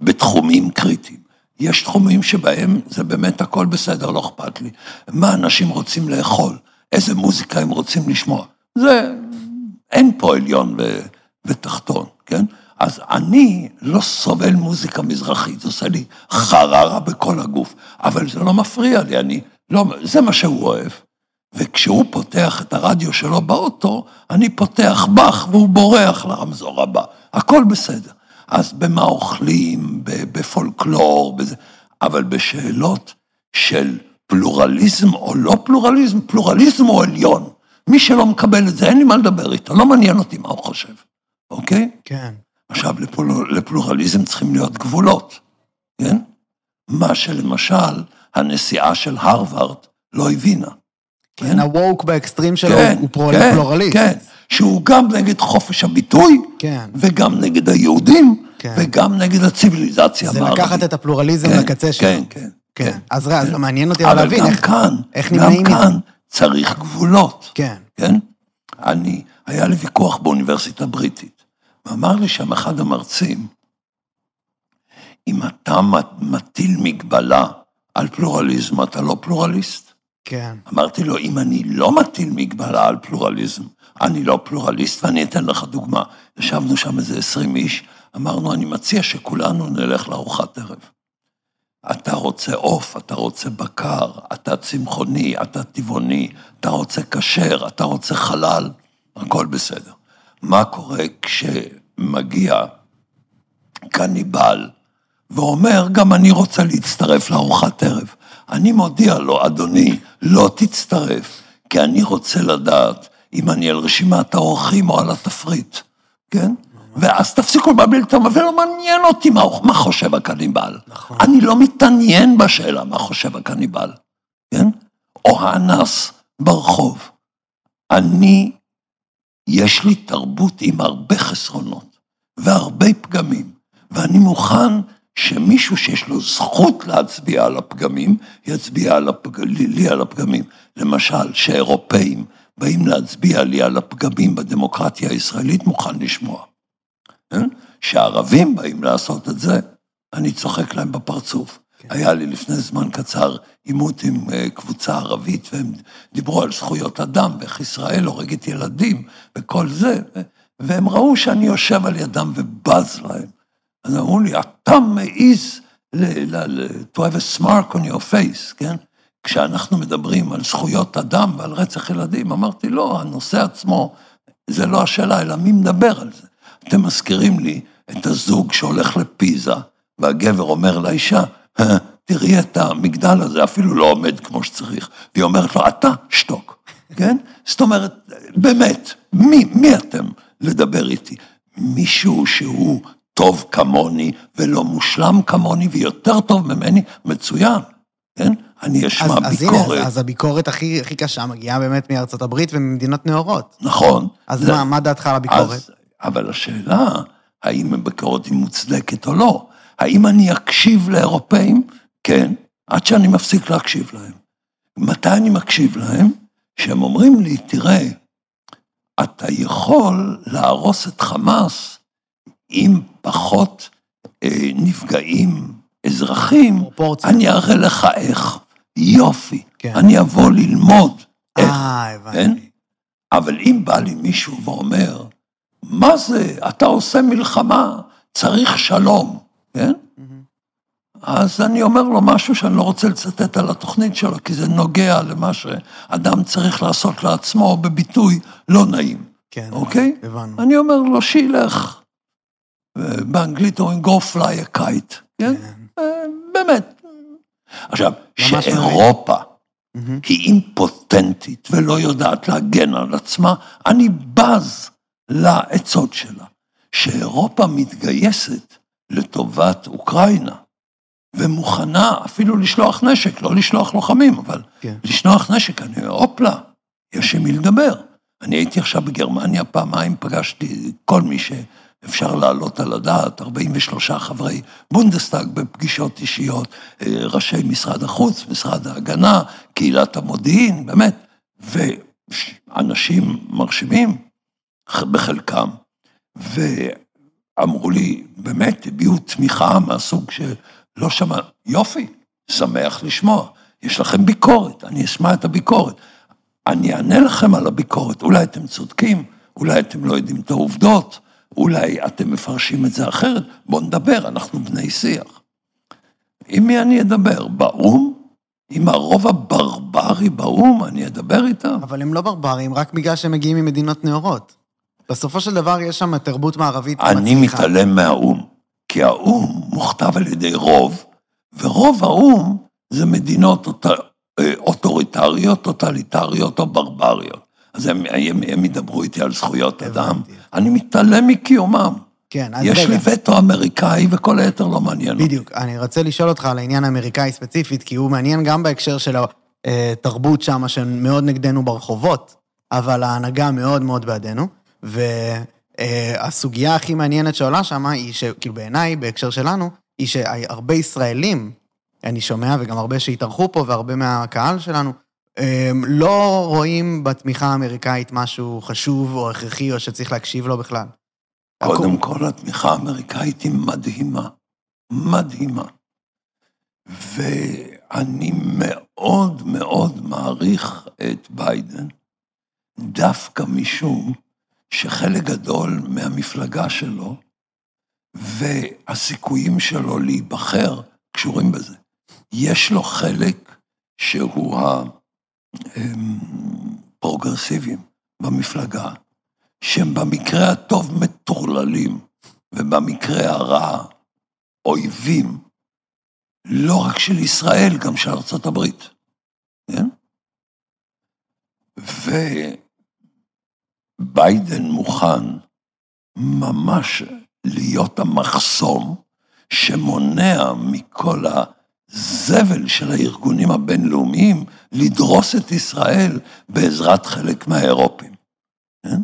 בתחומים קריטיים. יש תחומים שבהם זה באמת הכל בסדר, לא אכפת לי. מה אנשים רוצים לאכול, איזה מוזיקה הם רוצים לשמוע. זה, אין פה עליון ו, ותחתון, כן? אז אני לא סובל מוזיקה מזרחית, זה עושה לי חררה בכל הגוף, אבל זה לא מפריע לי, אני, לא, זה מה שהוא אוהב. וכשהוא פותח את הרדיו שלו באוטו, אני פותח בך והוא בורח לרמזור הבא. הכל בסדר. אז במה אוכלים, בפולקלור, בזה, אבל בשאלות של פלורליזם או לא פלורליזם, פלורליזם הוא עליון. מי שלא מקבל את זה, אין לי מה לדבר איתו, לא מעניין אותי מה הוא חושב, אוקיי? כן. עכשיו, לפלור, לפלורליזם צריכים להיות גבולות, כן? מה שלמשל הנשיאה של הרווארד לא הבינה. כן, הווק באקסטרים שלו כן, הוא כן, פלורליסט. כן, שהוא גם נגד חופש הביטוי, כן. וגם נגד היהודים, כן. וגם נגד הציוויליזציה זה המערבית. לקחת את הפלורליזם כן, לקצה שלו. כן, כן. כן. אז רע, אז מעניין אותי אבל אבל להבין גם איך... כאן, איך גם נמנעים מזה. כאן צריך גבולות, כן. כן? אני, היה לי ויכוח באוניברסיטה הבריטית, ואמר לי שם אחד המרצים, אם אתה מטיל מגבלה על פלורליזם, אתה לא פלורליסט? כן. אמרתי לו, אם אני לא מטיל מגבלה על פלורליזם, אני לא פלורליסט, ואני אתן לך דוגמה. ישבנו שם איזה עשרים איש, אמרנו, אני מציע שכולנו נלך לארוחת ערב. אתה רוצה עוף, אתה רוצה בקר, אתה צמחוני, אתה טבעוני, אתה רוצה כשר, אתה רוצה חלל, הכל בסדר. מה קורה כשמגיע קניבל ואומר, גם אני רוצה להצטרף לארוחת ערב. אני מודיע לו, אדוני, לא תצטרף, כי אני רוצה לדעת אם אני על רשימת האורחים או על התפריט, כן? ואז תפסיקו לבלבל את המבין, לא מעניין אותי מה, מה חושב הקניבל. נכון. אני לא מתעניין בשאלה מה חושב הקניבל, כן? או האנס ברחוב. אני, יש לי תרבות עם הרבה חסרונות והרבה פגמים, ואני מוכן שמישהו שיש לו זכות להצביע על הפגמים, יצביע על הפג... לי, לי על הפגמים. למשל, שאירופאים באים להצביע לי על הפגמים בדמוקרטיה הישראלית, מוכן לשמוע. כן? שהערבים באים לעשות את זה, אני צוחק להם בפרצוף. כן. היה לי לפני זמן קצר עימות עם אה, קבוצה ערבית, והם דיברו על זכויות אדם, ואיך ישראל הורגת ילדים, וכל זה, והם ראו שאני יושב על ידם ובז להם. אז אמרו לי, אתה מעז to have a smark on your face, כן? כשאנחנו מדברים על זכויות אדם ועל רצח ילדים, אמרתי, לא, הנושא עצמו, זה לא השאלה, אלא מי מדבר על זה. אתם מזכירים לי את הזוג שהולך לפיזה, והגבר אומר לאישה, תראי את המגדל הזה, אפילו לא עומד כמו שצריך. והיא אומרת לו, אתה, שתוק, כן? זאת אומרת, באמת, מי, מי אתם לדבר איתי? מישהו שהוא טוב כמוני ולא מושלם כמוני ויותר טוב ממני, מצוין, כן? אני אשמע אז, ביקורת. אז הנה, אז הביקורת הכי, הכי קשה מגיעה באמת מארצות הברית וממדינות נאורות. נכון. אז זה... מה, מה דעתך על הביקורת? אז, אבל השאלה, האם הביקורת היא מוצדקת או לא. האם אני אקשיב לאירופאים? כן, עד שאני מפסיק להקשיב להם. מתי אני מקשיב להם? שהם אומרים לי, תראה, אתה יכול להרוס את חמאס עם פחות אה, נפגעים אזרחים, פרופורציה. אני אראה לך איך. יופי, כן. אני אבוא ללמוד איך. אה, הבנתי. כן? אבל אם בא לי מישהו ואומר, מה זה, אתה עושה מלחמה, צריך שלום, כן? אז אני אומר לו משהו שאני לא רוצה לצטט על התוכנית שלו, כי זה נוגע למה שאדם צריך לעשות לעצמו בביטוי לא נעים. כן, אוקיי? הבנו. אני אומר לו שילך. באנגלית אומרים go fly a kite, כן? כן. אה, באמת. עכשיו, שאירופה היא אימפוטנטית ולא יודעת להגן על עצמה, אני בז לעצות שלה. שאירופה מתגייסת לטובת אוקראינה, ומוכנה אפילו לשלוח נשק, לא לשלוח לוחמים, אבל כן. לשלוח נשק, אני אומר, הופלה, יש עם מי לדבר. אני הייתי עכשיו בגרמניה פעמיים, פגשתי כל מי שאפשר להעלות על הדעת, 43 חברי בונדסטאג בפגישות אישיות, אה, ראשי משרד החוץ, משרד ההגנה, קהילת המודיעין, באמת, ואנשים מרשימים בחלקם, ואמרו לי, באמת, הביעו תמיכה מהסוג שלא שמע, יופי, שמח לשמוע, יש לכם ביקורת, אני אשמע את הביקורת. אני אענה לכם על הביקורת, אולי אתם צודקים, אולי אתם לא יודעים את העובדות, אולי אתם מפרשים את זה אחרת, בואו נדבר, אנחנו בני שיח. עם מי אני אדבר? באו"ם? עם הרוב הברברי באו"ם, אני אדבר איתם? אבל הם לא ברברים, רק בגלל שהם מגיעים ממדינות נאורות. בסופו של דבר יש שם תרבות מערבית מצליחה. אני מתעלם מהאו"ם, כי האו"ם מוכתב על ידי רוב, ורוב האו"ם זה מדינות אה, אוטוריטריות, טוטליטריות או ברבריות. אז הם, הם, הם ידברו איתי על זכויות אדם. אני מתעלם מקיומם. כן, אז יש רגע. יש לי וטו אמריקאי וכל היתר לא מעניין אותי. בדיוק. אני רוצה לשאול אותך על העניין האמריקאי ספציפית, כי הוא מעניין גם בהקשר של התרבות שם, שמאוד נגדנו ברחובות, אבל ההנהגה מאוד מאוד בעדנו. והסוגיה הכי מעניינת שעולה שם היא שכאילו בעיניי, בהקשר שלנו, היא שהרבה ישראלים אני שומע, וגם הרבה שהתארחו פה, והרבה מהקהל שלנו, לא רואים בתמיכה האמריקאית משהו חשוב או הכרחי, או שצריך להקשיב לו בכלל. קודם כל, התמיכה האמריקאית היא מדהימה. מדהימה. ואני מאוד מאוד מעריך את ביידן, דווקא משום שחלק גדול מהמפלגה שלו והסיכויים שלו להיבחר קשורים בזה. יש לו חלק שהוא הפרוגרסיביים במפלגה, שהם במקרה הטוב מטורללים, ובמקרה הרע אויבים, לא רק של ישראל, גם של ארצות הברית, כן? וביידן מוכן ממש להיות המחסום שמונע מכל. הזבל של הארגונים הבינלאומיים לדרוס את ישראל בעזרת חלק מהאירופים. כן?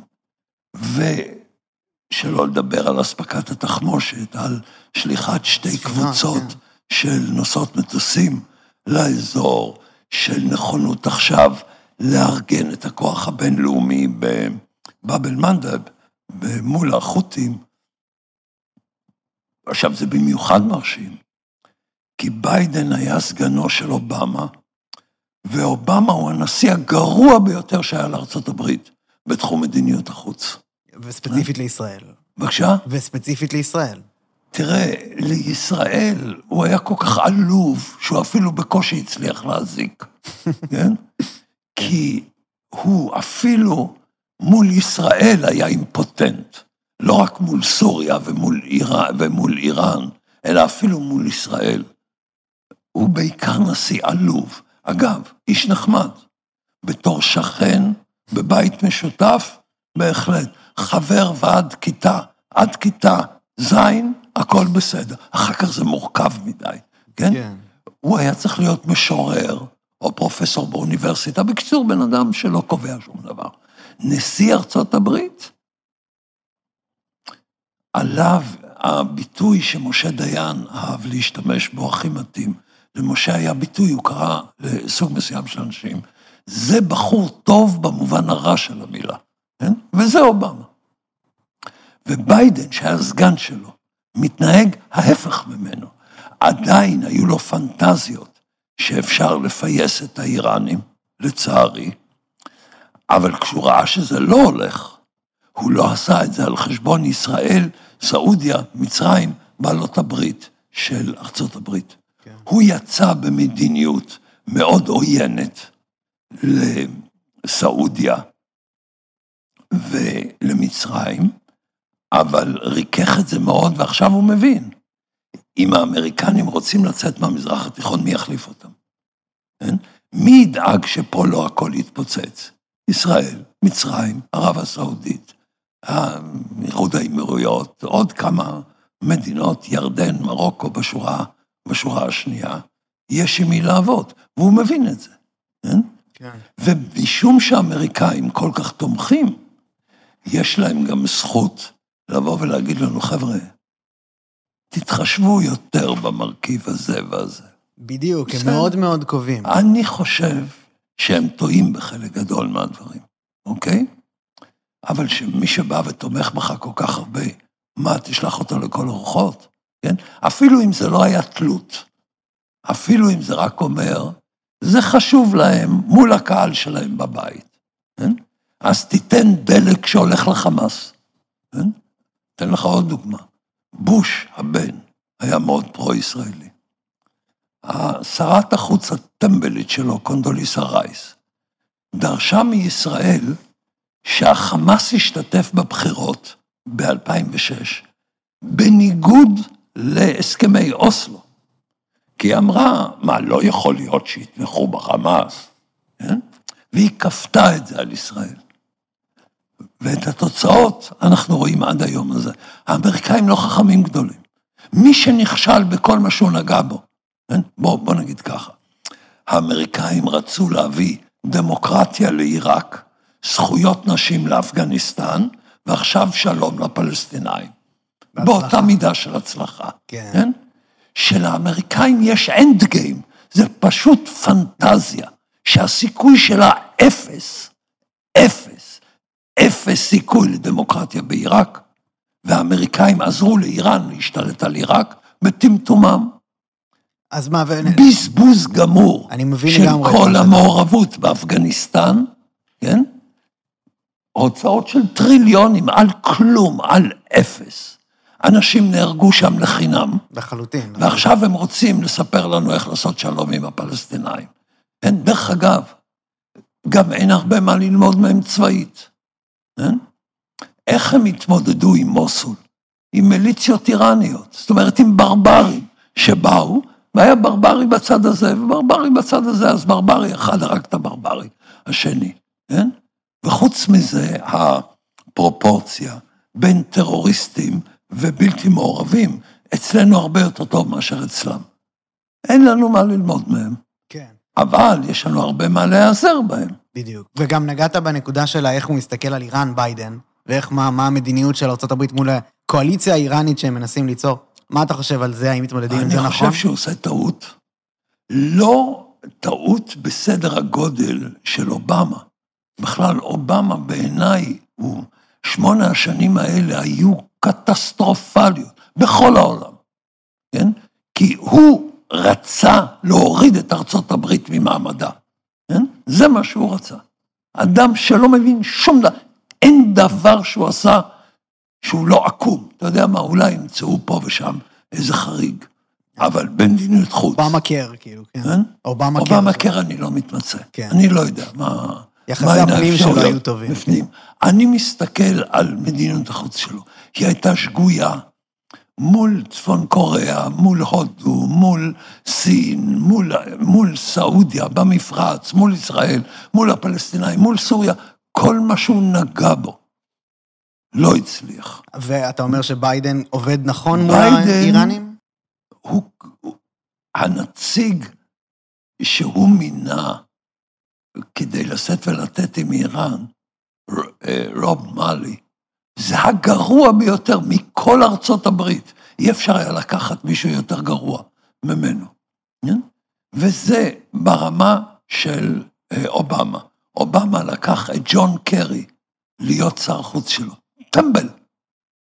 ושלא לדבר על אספקת התחמושת, על שליחת שתי ספינה, קבוצות כן. של נוסעות מטוסים לאזור, של נכונות עכשיו לארגן את הכוח הבינלאומי בבאב אל-מנדב, מול החות'ים. עכשיו, זה במיוחד מרשים, כי ביידן היה סגנו של אובמה, ואובמה הוא הנשיא הגרוע ביותר שהיה לארצות הברית בתחום מדיניות החוץ. וספציפית לישראל. בבקשה? וספציפית לישראל. תראה, לישראל הוא היה כל כך עלוב, שהוא אפילו בקושי הצליח להזיק, כן? כי הוא אפילו מול ישראל היה אימפוטנט. לא רק מול סוריה ומול, איראן, ומול איראן, אלא אפילו מול ישראל. הוא בעיקר נשיא עלוב. אגב, איש נחמד. בתור שכן, בבית משותף, בהחלט. חבר ועד כיתה, עד כיתה ז', הכל בסדר. אחר כך זה מורכב מדי, כן? כן. הוא היה צריך להיות משורר, או פרופסור באוניברסיטה. בקיצור, בן אדם שלא קובע שום דבר. נשיא ארצות הברית, עליו הביטוי שמשה דיין אהב להשתמש בו הכי מתאים. למשה היה ביטוי, הוא קרא לסוג מסוים של אנשים, זה בחור טוב במובן הרע של המילה, כן? וזה אובמה. וביידן, שהיה סגן שלו, מתנהג ההפך ממנו. עדיין היו לו פנטזיות שאפשר לפייס את האיראנים, לצערי, אבל כשהוא ראה שזה לא הולך, הוא לא עשה את זה על חשבון ישראל, סעודיה, מצרים, בעלות הברית של ארצות הברית. כן. הוא יצא במדיניות מאוד עוינת לסעודיה ולמצרים, אבל ריכך את זה מאוד, ועכשיו הוא מבין. אם האמריקנים רוצים לצאת מהמזרח התיכון, מי יחליף אותם? כן? מי ידאג שפה לא הכל יתפוצץ? ישראל, מצרים, ערב הסעודית, איחוד האמירויות, עוד כמה מדינות, ירדן, מרוקו בשורה, בשורה השנייה, יש עם מי לעבוד, והוא מבין את זה, כן? כן. ומשום שהאמריקאים כל כך תומכים, יש להם גם זכות לבוא ולהגיד לנו, חבר'ה, תתחשבו יותר במרכיב הזה והזה. בדיוק, הם בסדר. מאוד מאוד קובעים. אני חושב שהם טועים בחלק גדול מהדברים, אוקיי? אבל שמי שבא ותומך בך כל כך הרבה, מה, תשלח אותו לכל הרוחות, כן? אפילו אם זה לא היה תלות, אפילו אם זה רק אומר, זה חשוב להם מול הקהל שלהם בבית, כן? אז תיתן דלק שהולך לחמאס, כן? אתן לך עוד דוגמה. בוש הבן היה מאוד פרו-ישראלי. שרת החוץ הטמבלית שלו, קונדוליסה רייס, דרשה מישראל שהחמאס ישתתף בבחירות ב-2006, בניגוד להסכמי אוסלו. כי היא אמרה, מה, לא יכול להיות שיתמכו בחמאס, כן? והיא כפתה את זה על ישראל. ואת התוצאות אנחנו רואים עד היום הזה. האמריקאים לא חכמים גדולים. מי שנכשל בכל מה שהוא נגע בו? בוא, בוא נגיד ככה, האמריקאים רצו להביא דמוקרטיה לעיראק, זכויות נשים לאפגניסטן, ועכשיו שלום לפלסטינאים. בהצלחה. באותה מידה של הצלחה. כן. כן? שלאמריקאים יש end game, זה פשוט פנטזיה, שהסיכוי שלה אפס, אפס, אפס סיכוי לדמוקרטיה בעיראק, והאמריקאים עזרו לאיראן להשתלט על עיראק בטמטומם. אז מה, ו... בזבוז גמור אני מבין של לגמרי את כל המעורבות באפגניסטן, כן? הוצאות של טריליונים על כלום, על אפס. אנשים נהרגו שם לחינם, לחלוטין. ועכשיו הם רוצים לספר לנו איך לעשות שלום עם הפלסטינאים. כן, דרך אגב, גם אין הרבה מה ללמוד מהם צבאית. כן? איך הם התמודדו עם מוסול? עם מיליציות איראניות, זאת אומרת עם ברברים שבאו, והיה ברברי בצד הזה וברברי בצד הזה, אז ברברי אחד הרג את הברברי השני, כן? וחוץ מזה, הפרופורציה בין טרוריסטים ובלתי מעורבים, אצלנו הרבה יותר טוב מאשר אצלם. אין לנו מה ללמוד מהם. כן. אבל יש לנו הרבה מה להיעזר בהם. בדיוק. וגם נגעת בנקודה שלה, איך הוא מסתכל על איראן, ביידן, ואיך, מה, מה המדיניות של ארה"ב מול הקואליציה האיראנית שהם מנסים ליצור. מה אתה חושב על זה? האם מתמודדים עם זה אני נכון? חושב שהוא עושה טעות. לא טעות בסדר הגודל של אובמה. בכלל, אובמה בעיניי, הוא, שמונה השנים האלה היו קטסטרופליות בכל העולם, כן? כי הוא רצה להוריד את ארצות הברית ממעמדה, כן? זה מה שהוא רצה. אדם שלא מבין שום דבר, אין דבר שהוא עשה שהוא לא עקום. אתה יודע מה, אולי ימצאו פה ושם איזה חריג, אבל במדיניות חוץ. אובמה קר, כאילו, כן. כן? אובמה קר. אובמה קר אני לא מתמצא. כן. אני לא יודע מה... יחסי הפנים שלו היו טובים. בפנים. אני מסתכל על מדיניות החוץ שלו. היא הייתה שגויה מול צפון קוריאה, מול הודו, מול סין, מול, מול סעודיה במפרץ, מול ישראל, מול הפלסטינאים, מול סוריה, כל מה שהוא נגע בו לא הצליח. ואתה אומר שביידן עובד נכון מול האיראנים? הוא, הוא הנציג שהוא מינה כדי לשאת ולתת עם איראן, אה, רוב מאלי, זה הגרוע ביותר מכל ארצות הברית. אי אפשר היה לקחת מישהו יותר גרוע ממנו. כן? וזה ברמה של אה, אובמה. אובמה לקח את ג'ון קרי להיות שר חוץ שלו. טמבל.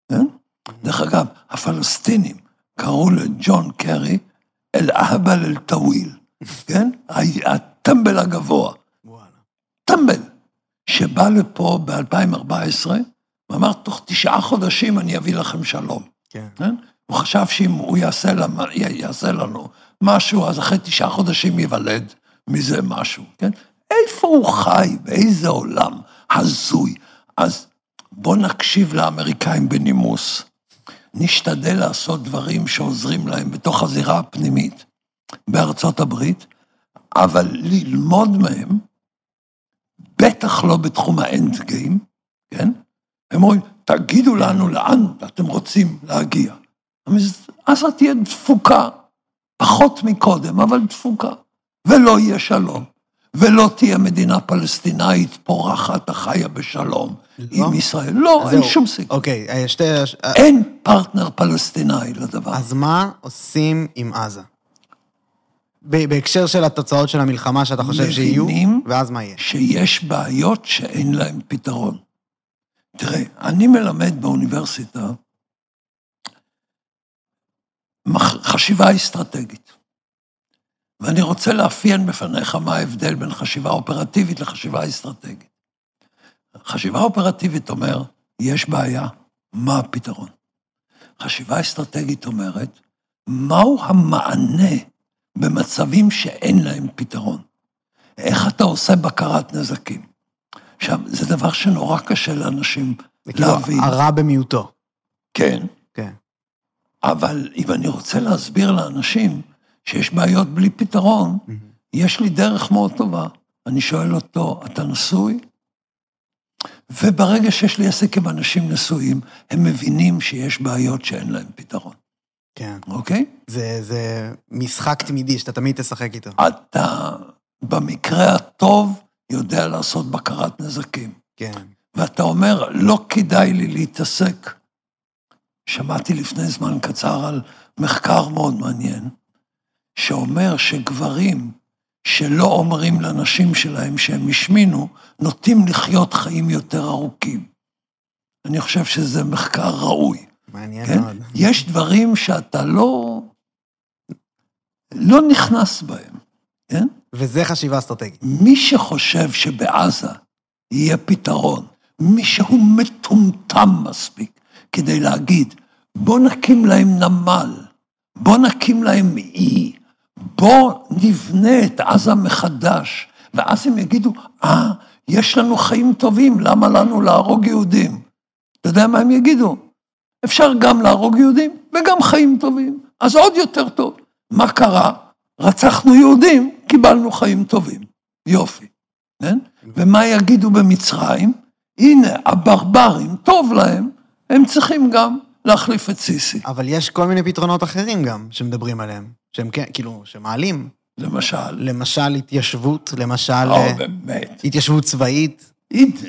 כן? דרך אגב, הפלסטינים קראו לג'ון קרי אל-אהבל אל-טוויל, כן? הטמבל הגבוה. טמבל, שבא לפה ב-2014 ואמר, תוך תשעה חודשים אני אביא לכם שלום. כן. כן? הוא חשב שאם הוא יעשה, לנו, יעשה לנו משהו, אז אחרי תשעה חודשים ייוולד מזה משהו, כן? איפה הוא חי? באיזה עולם הזוי? אז בואו נקשיב לאמריקאים בנימוס. נשתדל לעשות דברים שעוזרים להם בתוך הזירה הפנימית בארצות הברית, אבל ללמוד מהם, בטח לא בתחום האנד גיים, כן? הם אומרים, תגידו לנו לאן אתם רוצים להגיע. אז תהיה דפוקה, פחות מקודם, אבל דפוקה. ולא יהיה שלום, ולא תהיה מדינה פלסטינאית פורחת החיה בשלום לא? עם ישראל. לא, אין זהו. שום סיכוי. אוקיי, אה, שתי... אה, אין פרטנר פלסטיני לדבר. אז מה עושים עם עזה? בהקשר של התוצאות של המלחמה שאתה חושב שיהיו, ואז מה יהיה? שיש בעיות שאין להן פתרון. תראה, אני מלמד באוניברסיטה חשיבה אסטרטגית. ואני רוצה לאפיין בפניך מה ההבדל בין חשיבה אופרטיבית לחשיבה אסטרטגית. חשיבה אופרטיבית אומר, יש בעיה, מה הפתרון? חשיבה אסטרטגית אומרת, מהו המענה במצבים שאין להם פתרון? איך אתה עושה בקרת נזקים? עכשיו, זה דבר שנורא קשה לאנשים זה כאילו להבין. הרע במיעוטו. כן, כן. אבל אם אני רוצה להסביר לאנשים שיש בעיות בלי פתרון, יש לי דרך מאוד טובה. אני שואל אותו, אתה נשוי? וברגע שיש לי עסק עם אנשים נשואים, הם מבינים שיש בעיות שאין להם פתרון, כן. אוקיי? זה, זה משחק תמידי שאתה תמיד תשחק איתו. אתה במקרה הטוב יודע לעשות בקרת נזקים. כן. ואתה אומר, לא כדאי לי להתעסק. שמעתי לפני זמן קצר על מחקר מאוד מעניין, שאומר שגברים שלא אומרים לנשים שלהם שהם השמינו, נוטים לחיות חיים יותר ארוכים. אני חושב שזה מחקר ראוי, מעניין כן? מאוד. יש דברים שאתה לא... לא נכנס בהם, כן? וזה חשיבה אסטרטגית. מי שחושב שבעזה יהיה פתרון, מי שהוא מטומטם מספיק כדי להגיד, בוא נקים להם נמל, בוא נקים להם אי, בוא נבנה את עזה מחדש, ואז הם יגידו, אה, יש לנו חיים טובים, למה לנו להרוג יהודים? אתה יודע מה הם יגידו? אפשר גם להרוג יהודים וגם חיים טובים, אז עוד יותר טוב. מה קרה? רצחנו יהודים, קיבלנו חיים טובים. יופי, כן? ומה יגידו במצרים? הנה, הברברים, טוב להם, הם צריכים גם להחליף את סיסי. אבל יש כל מיני פתרונות אחרים גם, שמדברים עליהם. שהם כן, כאילו, שמעלים. למשל. למשל התיישבות, למשל לא, אה, באמת. התיישבות צבאית.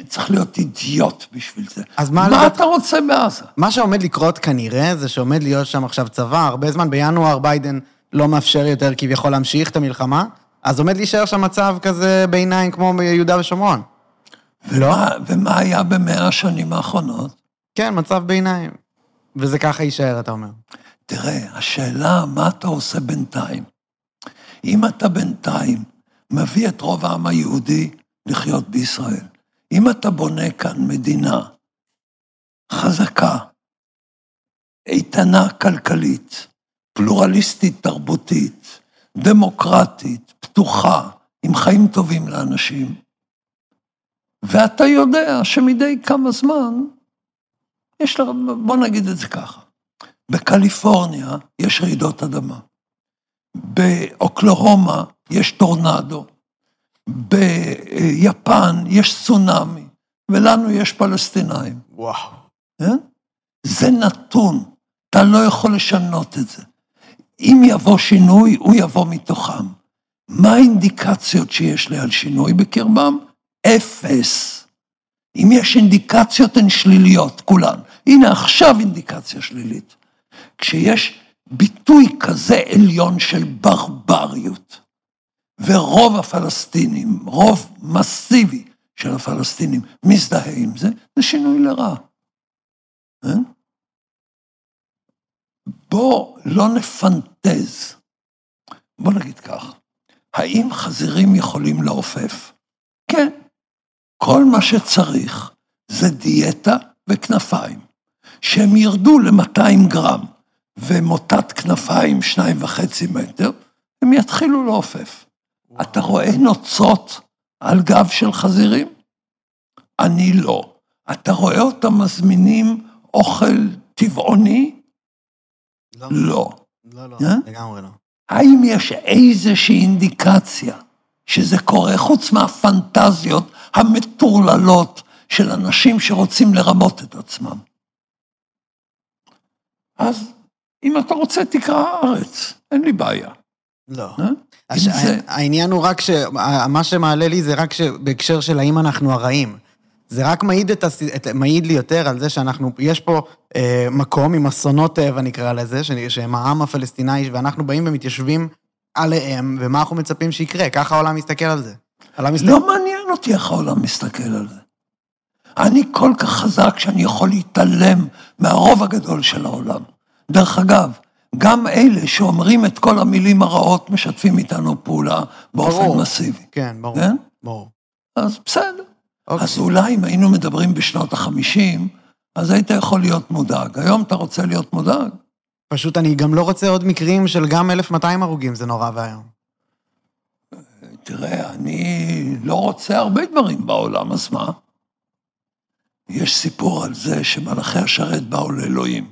צריך להיות אידיוט בשביל זה. אז מה מה לדעת- אתה רוצה בעזה? מה שעומד לקרות כנראה, זה שעומד להיות שם עכשיו צבא, הרבה זמן בינואר ביידן לא מאפשר יותר כביכול להמשיך את המלחמה, אז עומד להישאר שם מצב כזה ביניים כמו ביהודה ושומרון. לא? ומה, ומה היה במאה השנים האחרונות? כן, מצב ביניים. וזה ככה יישאר, אתה אומר. תראה, השאלה, מה אתה עושה בינתיים? אם אתה בינתיים מביא את רוב העם היהודי לחיות בישראל, אם אתה בונה כאן מדינה חזקה, איתנה כלכלית, פלורליסטית תרבותית, דמוקרטית, פתוחה, עם חיים טובים לאנשים, ואתה יודע שמדי כמה זמן יש לך, בוא נגיד את זה ככה, בקליפורניה יש רעידות אדמה, באוקלהומה יש טורנדו, ביפן יש צונאמי, ולנו יש פלסטינאים. וואו. כן? זה נתון, אתה לא יכול לשנות את זה. אם יבוא שינוי, הוא יבוא מתוכם. מה האינדיקציות שיש לי על שינוי בקרבם? אפס. אם יש אינדיקציות, הן שליליות, כולן. הנה, עכשיו אינדיקציה שלילית. כשיש ביטוי כזה עליון של ברבריות, ורוב הפלסטינים, רוב מסיבי של הפלסטינים, מזדהה עם זה, זה שינוי לרע. כן? בוא לא נפנטז. בוא נגיד כך, האם חזירים יכולים לעופף? כן. כל מה שצריך זה דיאטה וכנפיים. שהם ירדו ל-200 גרם ומוטת כנפיים שניים וחצי מטר, הם יתחילו לעופף. אתה רואה נוצות על גב של חזירים? אני לא. אתה רואה אותם מזמינים אוכל טבעוני? לא, לא. לא, לא, אה? לגמרי לא. האם יש איזושהי אינדיקציה שזה קורה, חוץ מהפנטזיות המטורללות של אנשים שרוצים לרמות את עצמם? אז אם אתה רוצה, תקרא הארץ, אין לי בעיה. לא. אה? הש... זה- העניין הוא רק ש... מה שמעלה לי זה רק ש... בהקשר של האם אנחנו הרעים. זה רק מעיד, את הס... את... מעיד לי יותר על זה שאנחנו, יש פה אה, מקום עם אסונות טבע נקרא לזה, ש... שהם העם הפלסטיני, ואנחנו באים ומתיישבים עליהם, ומה אנחנו מצפים שיקרה? ככה העולם מסתכל על זה. העולם מסתכל... לא מעניין אותי איך העולם מסתכל על זה. אני כל כך חזק שאני יכול להתעלם מהרוב הגדול של העולם. דרך אגב, גם אלה שאומרים את כל המילים הרעות משתפים איתנו פעולה באופן ברור. מסיבי. כן, ברור. כן? ברור. אז בסדר. אוקיי. אז אולי אם היינו מדברים בשנות החמישים, אז היית יכול להיות מודאג. היום אתה רוצה להיות מודאג? פשוט אני גם לא רוצה עוד מקרים של גם 1,200 הרוגים, זה נורא ואיום. תראה, אני לא רוצה הרבה דברים בעולם, אז מה? יש סיפור על זה שמלאכי השרת באו לאלוהים,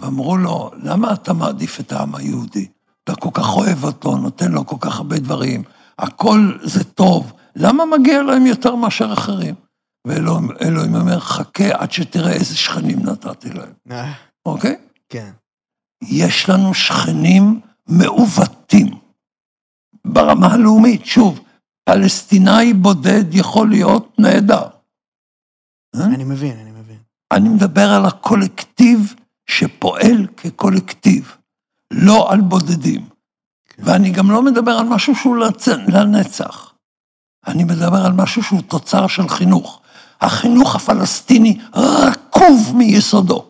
ואמרו לו, למה אתה מעדיף את העם היהודי? אתה כל כך אוהב אותו, נותן לו כל כך הרבה דברים, הכל זה טוב, למה מגיע להם יותר מאשר אחרים? ואלוהים אומר, חכה עד שתראה איזה שכנים נתתי להם, אה, אוקיי? כן. יש לנו שכנים מעוותים ברמה הלאומית. שוב, פלסטינאי בודד יכול להיות נהדר. אה? אני מבין, אני מבין. אני מדבר על הקולקטיב שפועל כקולקטיב, לא על בודדים. ואני גם לא מדבר על משהו שהוא לצ... לנצח. אני מדבר על משהו שהוא תוצר של חינוך. החינוך הפלסטיני רקוב מיסודו.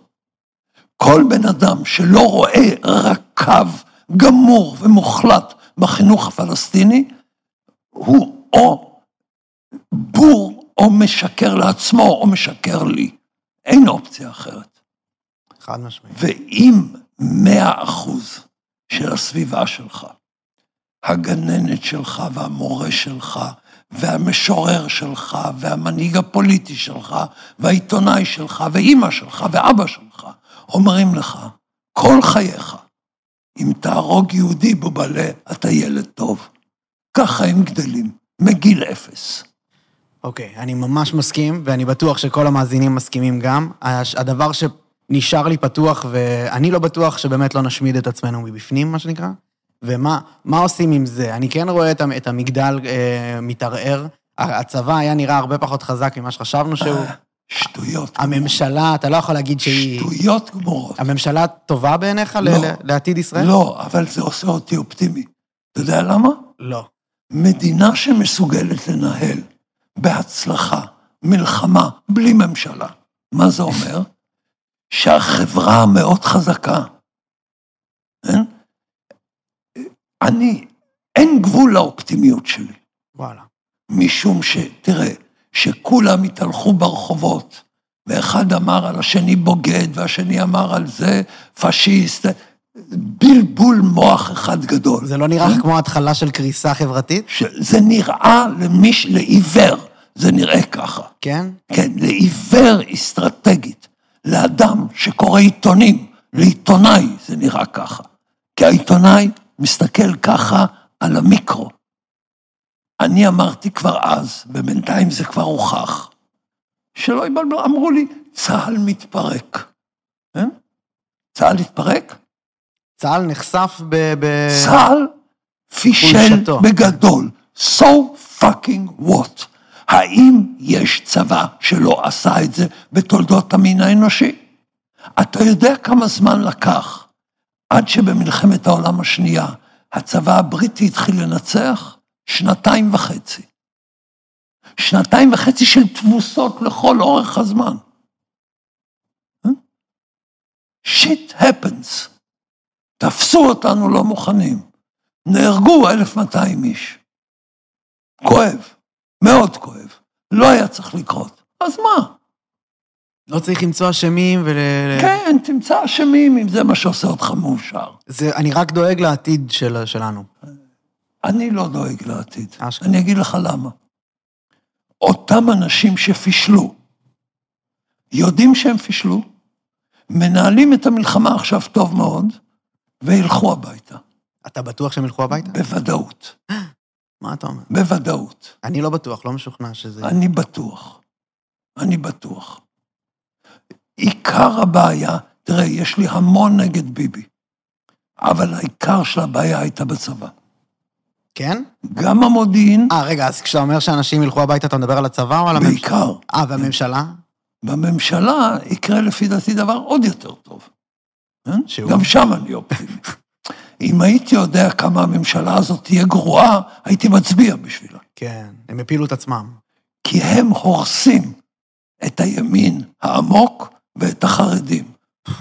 כל בן אדם שלא רואה רקב גמור ומוחלט בחינוך הפלסטיני, הוא או בור או משקר לעצמו או משקר לי. אין אופציה אחרת. חד משמעית. ואם מאה אחוז של הסביבה שלך, הגננת שלך והמורה שלך, והמשורר שלך, והמנהיג הפוליטי שלך, והעיתונאי שלך, ואימא שלך, ואבא שלך, אומרים לך, כל חייך, אם תהרוג יהודי בובלה, אתה ילד טוב. ככה הם גדלים, מגיל אפס. אוקיי, אני ממש מסכים, ואני בטוח שכל המאזינים מסכימים גם. הדבר ש... נשאר לי פתוח, ואני לא בטוח שבאמת לא נשמיד את עצמנו מבפנים, מה שנקרא. ומה מה עושים עם זה? אני כן רואה את, את המגדל אה, מתערער. הצבא היה נראה הרבה פחות חזק ממה שחשבנו שהוא. שטויות. הממשלה, אתה לא יכול להגיד שהיא... שטויות גמורות. הממשלה טובה בעיניך לא. ל- לעתיד ישראל? לא, אבל זה עושה אותי אופטימי. אתה יודע למה? לא. מדינה שמסוגלת לנהל בהצלחה מלחמה בלי ממשלה, מה זה אומר? שהחברה מאוד חזקה. אין? אני, אין גבול לאופטימיות שלי, וואלה. משום שתראה, שכולם התהלכו ברחובות, ואחד אמר על השני בוגד, והשני אמר על זה פשיסט, בלבול מוח אחד גדול. זה לא נראה לך כמו התחלה של קריסה חברתית? שזה נראה למיש, לעיוור, זה נראה ככה. כן? כן, לעיוור אסטרטגית, לאדם שקורא עיתונים, לעיתונאי זה נראה ככה. כי העיתונאי מסתכל ככה על המיקרו. אני אמרתי כבר אז, ובינתיים זה כבר הוכח, שלא יבלבלו, אמרו לי, צה"ל מתפרק. כן? צה"ל התפרק? צה"ל נחשף ב... ב... צה"ל פישל. בגדול. So fucking what? האם יש צבא שלא עשה את זה בתולדות המין האנושי? אתה יודע כמה זמן לקח עד שבמלחמת העולם השנייה הצבא הבריטי התחיל לנצח? שנתיים וחצי. שנתיים וחצי של תבוסות לכל אורך הזמן. שיט הפנס. תפסו אותנו לא מוכנים. נהרגו 1,200 איש. כואב, מאוד כואב. לא היה צריך לקרות. אז מה? לא צריך למצוא אשמים ול... כן, תמצא אשמים אם זה מה שעושה אותך מאושר. זה, אני רק דואג לעתיד של, שלנו. אני לא דואג לעתיד. אשכרה. אני אגיד לך למה. אותם אנשים שפישלו, יודעים שהם פישלו, מנהלים את המלחמה עכשיו טוב מאוד, וילכו הביתה. אתה בטוח שהם ילכו הביתה? בוודאות. מה אתה אומר? בוודאות. אני לא בטוח, לא משוכנע שזה... אני בטוח. אני בטוח. עיקר הבעיה, תראה, יש לי המון נגד ביבי, אבל העיקר של הבעיה הייתה בצבא. כן? גם המודיעין, אה, רגע, אז כשאתה אומר שאנשים ילכו הביתה, אתה מדבר על הצבא או על הממשלה? בעיקר. אה, והממשלה? בממשלה יקרה לפי דעתי דבר עוד יותר טוב. כן? שהוא? גם שם אני אופטימי. אם הייתי יודע כמה הממשלה הזאת תהיה גרועה, הייתי מצביע בשבילה. כן, הם הפילו את עצמם. כי הם הורסים את הימין העמוק ואת החרדים.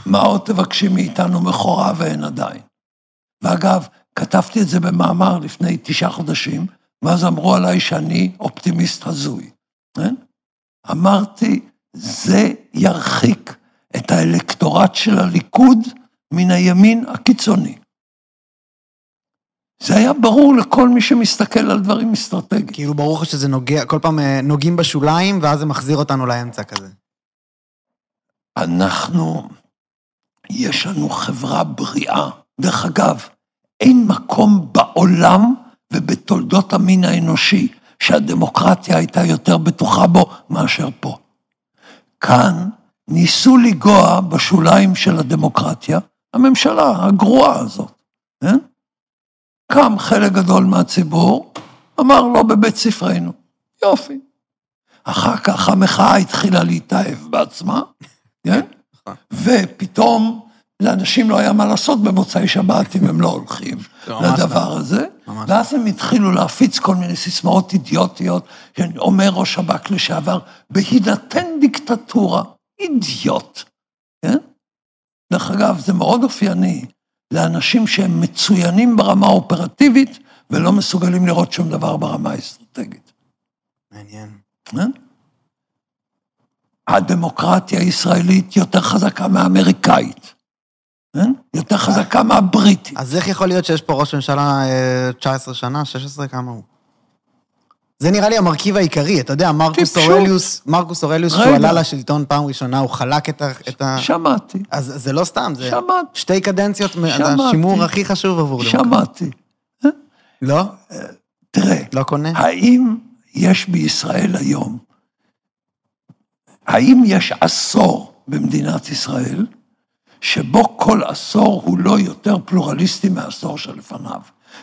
מה עוד תבקשי מאיתנו מכורה ואין עדיין? ואגב, כתבתי את זה במאמר לפני תשעה חודשים, ואז אמרו עליי שאני אופטימיסט הזוי. כן? אמרתי, זה ירחיק את האלקטורט של הליכוד מן הימין הקיצוני. זה היה ברור לכל מי שמסתכל על דברים אסטרטגיים. כאילו, ברור לך שזה נוגע, כל פעם אה, נוגעים בשוליים, ואז זה מחזיר אותנו לאמצע כזה. אנחנו, יש לנו חברה בריאה. דרך אגב, אין מקום בעולם ובתולדות המין האנושי שהדמוקרטיה הייתה יותר בטוחה בו מאשר פה. כאן ניסו לגוע בשוליים של הדמוקרטיה, הממשלה הגרועה הזאת, כן? קם חלק גדול מהציבור, אמר לא בבית ספרנו. יופי. אחר כך המחאה התחילה להתאהב בעצמה, כן? ופתאום לאנשים לא היה מה לעשות במוצאי שבת אם הם לא הולכים ממש לא. לדבר הזה, ממש. ואז הם התחילו להפיץ כל מיני סיסמאות אידיוטיות, שאומר ראש שב"כ לשעבר, בהינתן דיקטטורה, אידיוט, כן? דרך אגב, זה מאוד אופייני לאנשים שהם מצוינים ברמה האופרטיבית ולא מסוגלים לראות שום דבר ברמה האסטרטגית. מעניין. כן? הדמוקרטיה הישראלית יותר חזקה מהאמריקאית, כן? יותר חזקה מהבריטית. אז איך יכול להיות שיש פה ראש ממשלה אה, 19 שנה, 16, כמה הוא? זה נראה לי המרכיב העיקרי, אתה יודע, מרקוס. אורליוס, מרקוס אורליוס, כשהוא. עלה לשלטון פעם ראשונה, הוא חלק את ה... את ה... שמעתי, אז זה לא סתם, זה שמעתי, שתי קדנציות, שמעתי. השימור הכי חשוב עבור דמוקרטיה. שמעתי. לא? תראה, לא קונה? האם יש בישראל היום, האם יש עשור במדינת ישראל שבו כל עשור הוא לא יותר פלורליסטי מהעשור שלפניו.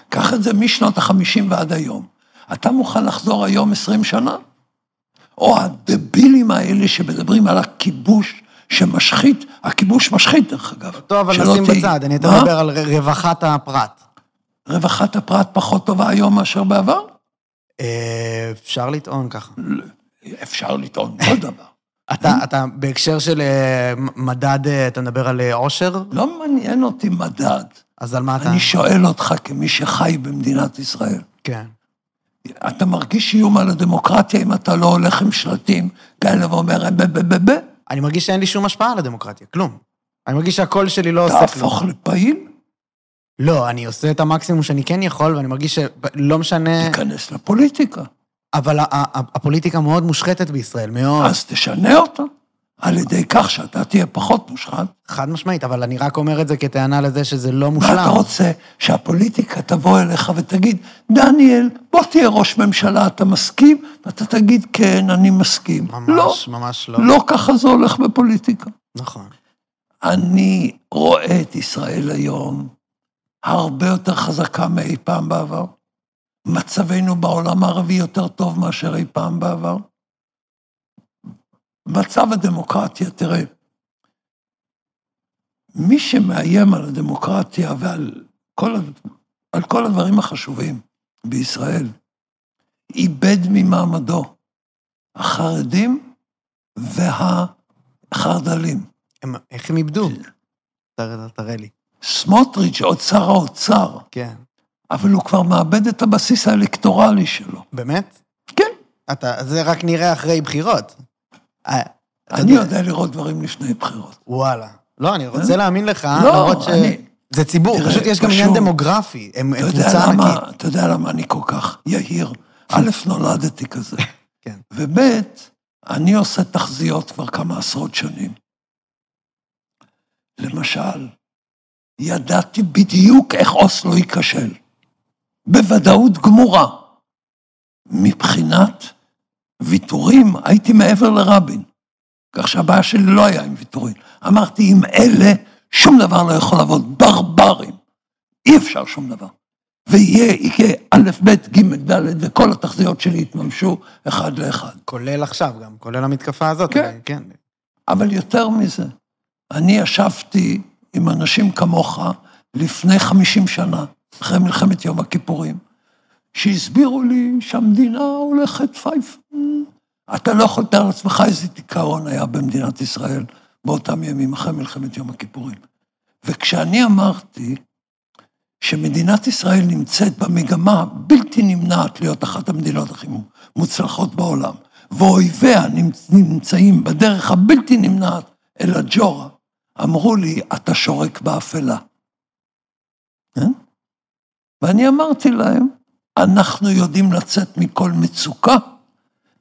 קח את זה משנות החמישים ועד היום. אתה מוכן לחזור היום עשרים שנה? או הדבילים האלה שמדברים על הכיבוש שמשחית, הכיבוש משחית דרך אגב. טוב, אבל נשים תהי- בצד, אני? מדבר על רווחת הפרט. רווחת הפרט פחות טובה היום מאשר בעבר? אה, אפשר לטעון ככה. אפשר לטעון כל דבר. אתה, אתה בהקשר של אה, מדד, אה, אתה מדבר על אה, עושר? לא מעניין אותי מדד. אז על מה אתה... אני שואל אותך כמי שחי במדינת ישראל. כן. אתה מרגיש איום על הדמוקרטיה אם אתה לא הולך עם שלטים כאלה ואומר ב ב ב ב אני מרגיש שאין לי שום השפעה על הדמוקרטיה, כלום. אני מרגיש שהקול שלי לא עושה כלום. תהפוך לפעיל, לא, אני עושה את המקסימום שאני כן יכול, ואני מרגיש שלא משנה... תיכנס לפוליטיקה. אבל הפוליטיקה מאוד מושחתת בישראל, מאוד. אז תשנה אותה, על ידי כך שאתה תהיה פחות מושחת. חד משמעית, אבל אני רק אומר את זה כטענה לזה שזה לא מושלם. אתה רוצה? שהפוליטיקה תבוא אליך ותגיד, דניאל, בוא תהיה ראש ממשלה, אתה מסכים? ואתה תגיד, כן, אני מסכים. לא, ממש, ממש לא. לא ככה זה הולך בפוליטיקה. נכון. אני רואה את ישראל היום הרבה יותר חזקה מאי פעם בעבר. מצבנו בעולם הערבי יותר טוב מאשר אי פעם בעבר. מצב הדמוקרטיה, תראה, מי שמאיים על הדמוקרטיה ועל כל, על כל הדברים החשובים בישראל, איבד ממעמדו החרדים והחרד"לים. הם, איך הם איבדו? תראה, תראה לי. סמוטריץ', עוד שר האוצר, כן. אבל הוא כבר מאבד את הבסיס האלקטורלי שלו. באמת? כן. אתה, זה רק נראה אחרי בחירות. אה, אתה אני יודע- לראות דברים לפני בחירות. וואלה. לא, אני רוצה להאמין לך, לא, למרות ש... אני- זה ציבור, תראה, פשוט יש גם עניין דמוגרפי. הם הם אתה יודע קבוצה למה, ענקית. אתה יודע למה אני כל כך יהיר? א', נולדתי כזה. כן. וב', אני עושה תחזיות כבר כמה עשרות שנים. למשל, ידעתי בדיוק איך אוסלו ייכשל. בוודאות גמורה. מבחינת ויתורים, הייתי מעבר לרבין. כך שהבעיה שלי לא היה עם ויתורים. אמרתי, עם אלה שום דבר לא יכול לעבוד, ברברים. אי אפשר שום דבר. ויהיה, יהיה א', ב', ג', ד', וכל התחזיות שלי יתממשו אחד לאחד. כולל עכשיו גם, כולל המתקפה הזאת. כן. אולי, כן. אבל יותר מזה, אני ישבתי עם אנשים כמוך לפני 50 שנה, אחרי מלחמת יום הכיפורים, שהסבירו לי שהמדינה הולכת פייפן. אתה לא יכול לתאר לעצמך איזה דיכאון היה במדינת ישראל באותם ימים אחרי מלחמת יום הכיפורים. וכשאני אמרתי שמדינת ישראל נמצאת במגמה הבלתי נמנעת להיות אחת המדינות הכי מוצלחות בעולם, ואויביה נמצ- נמצאים בדרך הבלתי נמנעת אל הג'ורה, אמרו לי, אתה שורק באפלה. כן? ואני אמרתי להם, אנחנו יודעים לצאת מכל מצוקה,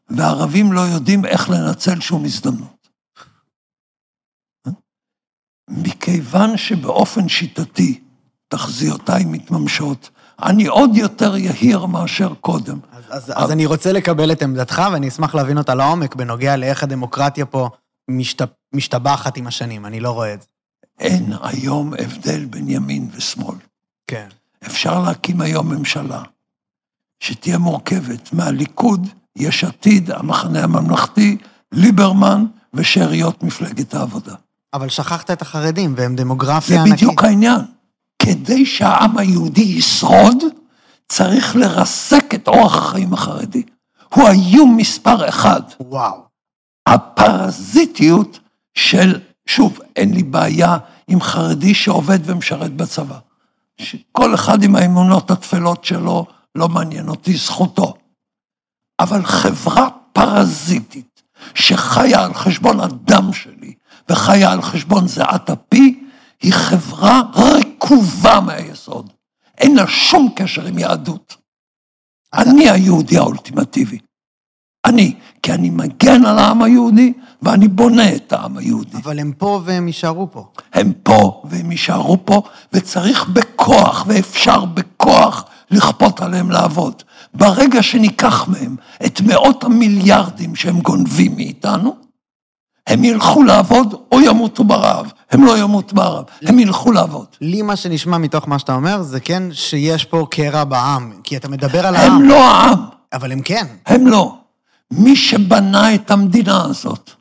והערבים לא יודעים איך לנצל שום הזדמנות. מכיוון שבאופן שיטתי תחזיותיי מתממשות, אני עוד יותר יהיר מאשר קודם. אז, אז, אז אני רוצה לקבל את עמדתך, ואני אשמח להבין אותה לעומק בנוגע לאיך הדמוקרטיה פה משת, משתבחת עם השנים, אני לא רואה את זה. אין היום הבדל בין ימין ושמאל. כן. אפשר להקים היום ממשלה שתהיה מורכבת מהליכוד, יש עתיד, המחנה הממלכתי, ליברמן ושאריות מפלגת העבודה. אבל שכחת את החרדים, והם דמוגרפיה זה ענקית. בדיוק העניין. כדי שהעם היהודי ישרוד, צריך לרסק את אורח החיים החרדי. הוא האיום מספר אחד. וואו. הפרזיטיות של, שוב, אין לי בעיה עם חרדי שעובד ומשרת בצבא. כל אחד עם האמונות התפלות שלו, לא מעניין אותי, זכותו. אבל חברה פרזיטית, שחיה על חשבון הדם שלי, וחיה על חשבון זיעת אפי, היא חברה רקובה מהיסוד. אין לה שום קשר עם יהדות. אני היהודי האולטימטיבי. אני, כי אני מגן על העם היהודי, ואני בונה את העם היהודי. אבל הם פה והם יישארו פה. הם פה, והם יישארו פה, וצריך בכוח, ואפשר בכוח, לכפות עליהם לעבוד. ברגע שניקח מהם את מאות המיליארדים שהם גונבים מאיתנו, הם ילכו לעבוד או ימותו ברעב. הם לא ימותו ברעב, הם ילכו לעבוד. לי מה שנשמע מתוך מה שאתה אומר, זה כן שיש פה קרע בעם, כי אתה מדבר על העם, הם לא העם, אבל הם כן. הם לא. מי שבנה את המדינה הזאת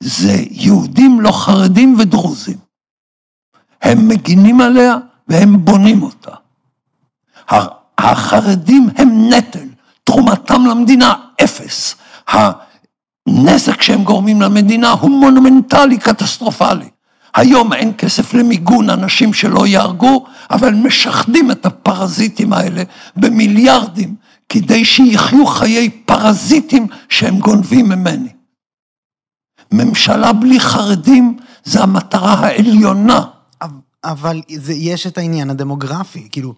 זה יהודים לא חרדים ודרוזים. הם מגינים עליה והם בונים אותה. החרדים הם נטל, תרומתם למדינה אפס. הנזק שהם גורמים למדינה הוא מונומנטלי, קטסטרופלי. היום אין כסף למיגון אנשים שלא יהרגו, אבל משחדים את הפרזיטים האלה במיליארדים, כדי שיחיו חיי פרזיטים שהם גונבים ממני. ממשלה בלי חרדים זה המטרה העליונה. אבל זה, יש את העניין הדמוגרפי, כאילו,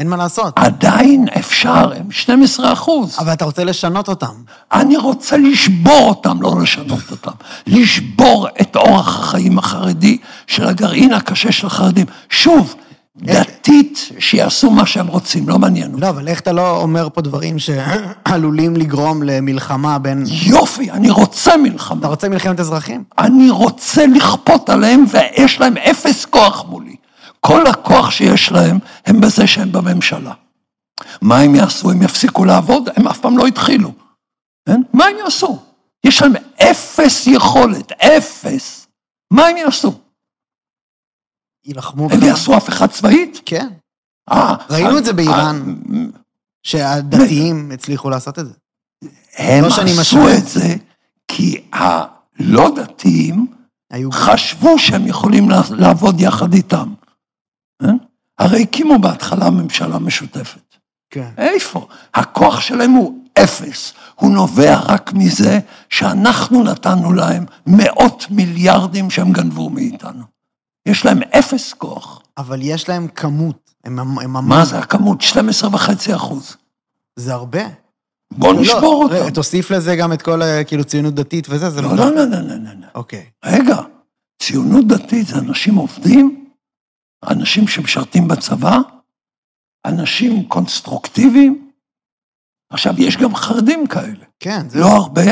אין מה לעשות. עדיין אפשר, הם 12 אחוז. אבל אתה רוצה לשנות אותם. אני רוצה לשבור אותם, לא לשנות אותם. לשבור את אורח החיים החרדי של הגרעין הקשה של החרדים. שוב, דתית, שיעשו מה שהם רוצים, לא מעניין אותי. לא, אבל איך אתה לא אומר פה דברים שעלולים לגרום למלחמה בין... יופי, אני רוצה מלחמה. אתה רוצה מלחמת אזרחים? אני רוצה לכפות עליהם, ויש להם אפס כוח מולי. כל הכוח שיש להם, הם בזה שהם בממשלה. מה הם יעשו? הם יפסיקו לעבוד? הם אף פעם לא התחילו. כן? מה הם יעשו? יש להם אפס יכולת, אפס. מה הם יעשו? יילחמו הם? יעשו הפיכה צבאית? כן. אה, ראינו את זה אה, באיראן. אה, שהדתיים הצליחו לעשות את זה. הם לא עשו משווה. את זה כי הלא דתיים היו... חשבו שהם יכולים לע- לעבוד יחד איתם. כן? הרי הקימו בהתחלה ממשלה משותפת. כן. איפה? הכוח שלהם הוא אפס. הוא נובע רק מזה שאנחנו נתנו להם מאות מיליארדים שהם גנבו מאיתנו. יש להם אפס כוח. אבל יש להם כמות. הם, הם, הם מה זה הכמות? 12 וחצי אחוז. זה הרבה. בוא לא, נשבור רגע, אותם. תוסיף לזה גם את כל כאילו ציונות דתית וזה, זה לא, לא, לא, לא, לא, לא. לא. אוקיי. רגע, ציונות דתית זה אנשים עובדים, אנשים שמשרתים בצבא, אנשים קונסטרוקטיביים. עכשיו, יש גם חרדים כאלה. כן, זה... לא הרבה,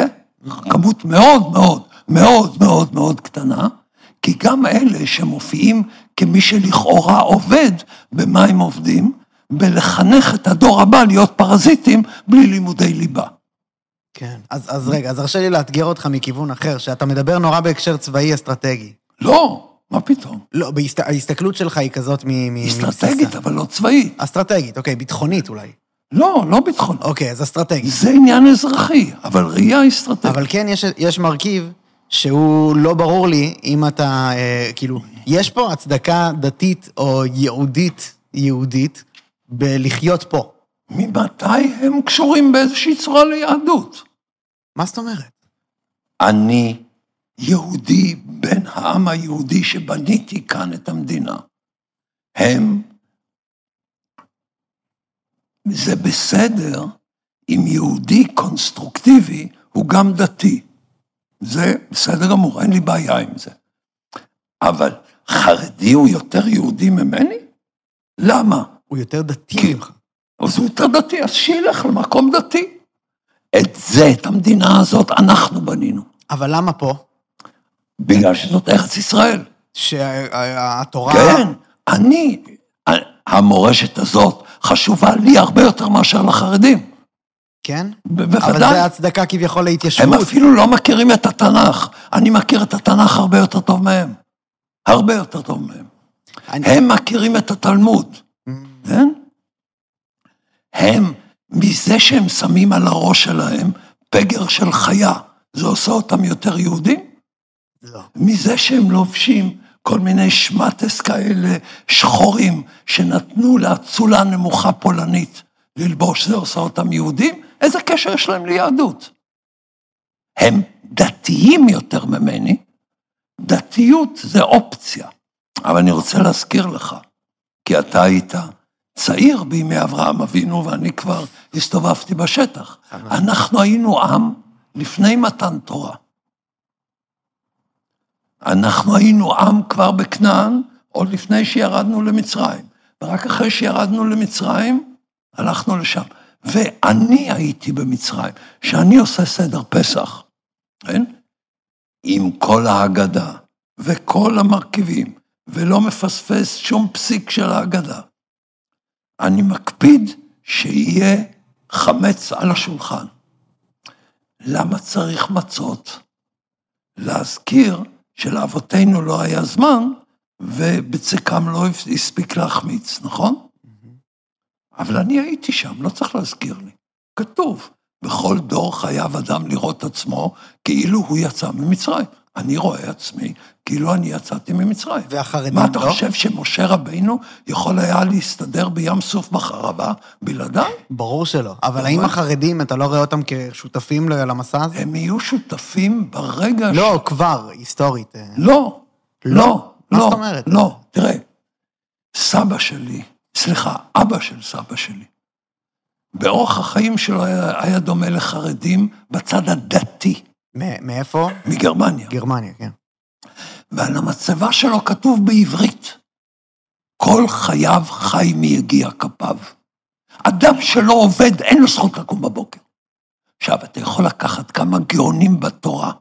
כמות מאוד מאוד מאוד מאוד מאוד קטנה, כי גם אלה שמופיעים כמי שלכאורה עובד, במה הם עובדים? בלחנך את הדור הבא להיות פרזיטים בלי לימודי ליבה. כן. אז, אז רגע, אז הרשה לי לאתגר אותך מכיוון אחר, שאתה מדבר נורא בהקשר צבאי אסטרטגי. לא, מה פתאום? לא, בהסת... ההסתכלות שלך היא כזאת מ... אסטרטגית. אבל לא צבאית. אסטרטגית, אוקיי, ביטחונית אולי. לא, לא ביטחוני. אוקיי, אז אסטרטגית. זה עניין אזרחי, אבל ראייה אסטרטגית. אבל כן, יש, יש מרכיב שהוא לא ברור לי אם אתה, אה, כאילו, יש פה הצדקה דתית או יהודית, יהודית, בלחיות פה. ממתי הם קשורים באיזושהי צורה ליהדות? מה זאת אומרת? אני יהודי בן העם היהודי שבניתי כאן את המדינה. הם, זה בסדר אם יהודי קונסטרוקטיבי הוא גם דתי. זה בסדר גמור, אין לי בעיה עם זה. אבל חרדי הוא יותר יהודי ממני? למה? הוא יותר דתי כי- ממך. אז הוא יותר דתי, אז שילך למקום דתי. את זה, את המדינה הזאת, אנחנו בנינו. אבל למה פה? בגלל שזאת ארץ ישראל. שהתורה... כן, אני, המורשת הזאת חשובה לי הרבה יותר מאשר לחרדים. כן? ב- אבל זה בוודאי. הצדקה כביכול הם להתיישבות. אפילו לא מכירים את התנ"ך. אני מכיר את התנ"ך הרבה יותר טוב מהם. הרבה יותר טוב מהם. אני- הם מכירים את התלמוד, כן? הם, מזה שהם שמים על הראש שלהם פגר של חיה, זה עושה אותם יותר יהודים? לא. מזה שהם לובשים כל מיני שמטס כאלה שחורים שנתנו לאצולה נמוכה פולנית ללבוש, זה עושה אותם יהודים? איזה קשר יש להם ליהדות? הם דתיים יותר ממני, דתיות זה אופציה. אבל אני רוצה להזכיר לך, כי אתה היית צעיר בימי אברהם אבינו ואני כבר הסתובבתי בשטח. אנחנו היינו עם לפני מתן תורה. אנחנו היינו עם כבר בכנען, עוד לפני שירדנו למצרים. ורק אחרי שירדנו למצרים, הלכנו לשם. ואני הייתי במצרים, שאני עושה סדר פסח, כן? עם כל ההגדה וכל המרכיבים, ולא מפספס שום פסיק של ההגדה. אני מקפיד שיהיה חמץ על השולחן. למה צריך מצות? להזכיר שלאבותינו לא היה זמן, ובצקם לא הספיק להחמיץ, נכון? אבל אני הייתי שם, לא צריך להזכיר לי. כתוב, בכל דור חייב אדם לראות עצמו כאילו הוא יצא ממצרים. אני רואה עצמי כאילו אני יצאתי ממצרים. והחרדים מה לא? אתה חושב שמשה רבינו יכול היה להסתדר בים סוף בחרבה בלעדיי? ברור שלא. אבל האם החרדים, אתה לא רואה אותם כשותפים למסע הזה? הם יהיו שותפים ברגע ש... לא, כבר, היסטורית. אה. לא, לא, מה לא. זאת אומרת? לא, תראה, סבא שלי, סליחה, אבא של סבא שלי, באורח החיים שלו היה, היה דומה לחרדים בצד הדתי מאיפה? מגרמניה. גרמניה, כן. ועל המצבה שלו כתוב בעברית, כל חייו חי מיגיע כפיו. אדם שלא עובד, אין לו זכות לקום בבוקר. עכשיו, אתה יכול לקחת כמה גאונים בתורה,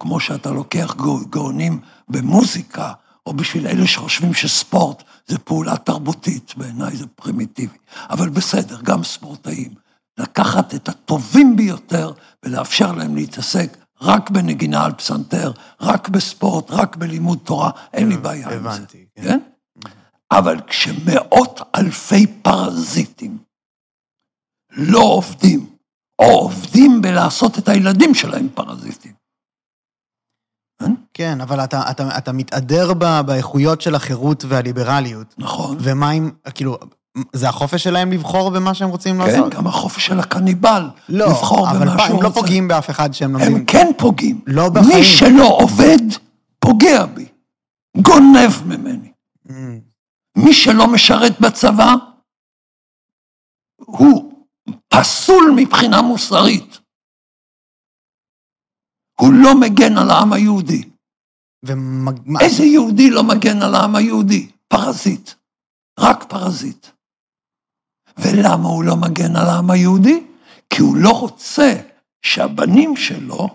כמו שאתה לוקח גאו- גאונים במוזיקה, או בשביל אלה שחושבים שספורט זה פעולה תרבותית, בעיניי זה פרימיטיבי. אבל בסדר, גם ספורטאים. לקחת את הטובים ביותר ולאפשר להם להתעסק רק בנגינה על פסנתר, רק בספורט, רק בלימוד תורה, אין לי בעיה עם זה. הבנתי, כן. כן? אבל כשמאות אלפי פרזיטים לא עובדים, או עובדים בלעשות את הילדים שלהם פרזיטים, כן, אבל אתה, אתה, אתה מתהדר באיכויות של החירות והליברליות, נכון? ומה אם, כאילו, זה החופש שלהם לבחור במה שהם רוצים כן, לעשות? גם החופש של הקניבל, לא, לבחור אבל במה שהוא הם לא רוצה. פוגעים באף אחד שהם לומדים. הם כן פוגעים. לא בחיים. מי שלא עובד, פוגע בי. גונב ממני. Mm, מי שלא משרת בצבא, הוא פסול מבחינה מוסרית. הוא לא מגן על העם היהודי. מה- איזה יהודי לא מגן על העם היהודי? פרזיט. רק פרזיט. ולמה הוא לא מגן על העם היהודי? כי הוא לא רוצה שהבנים שלו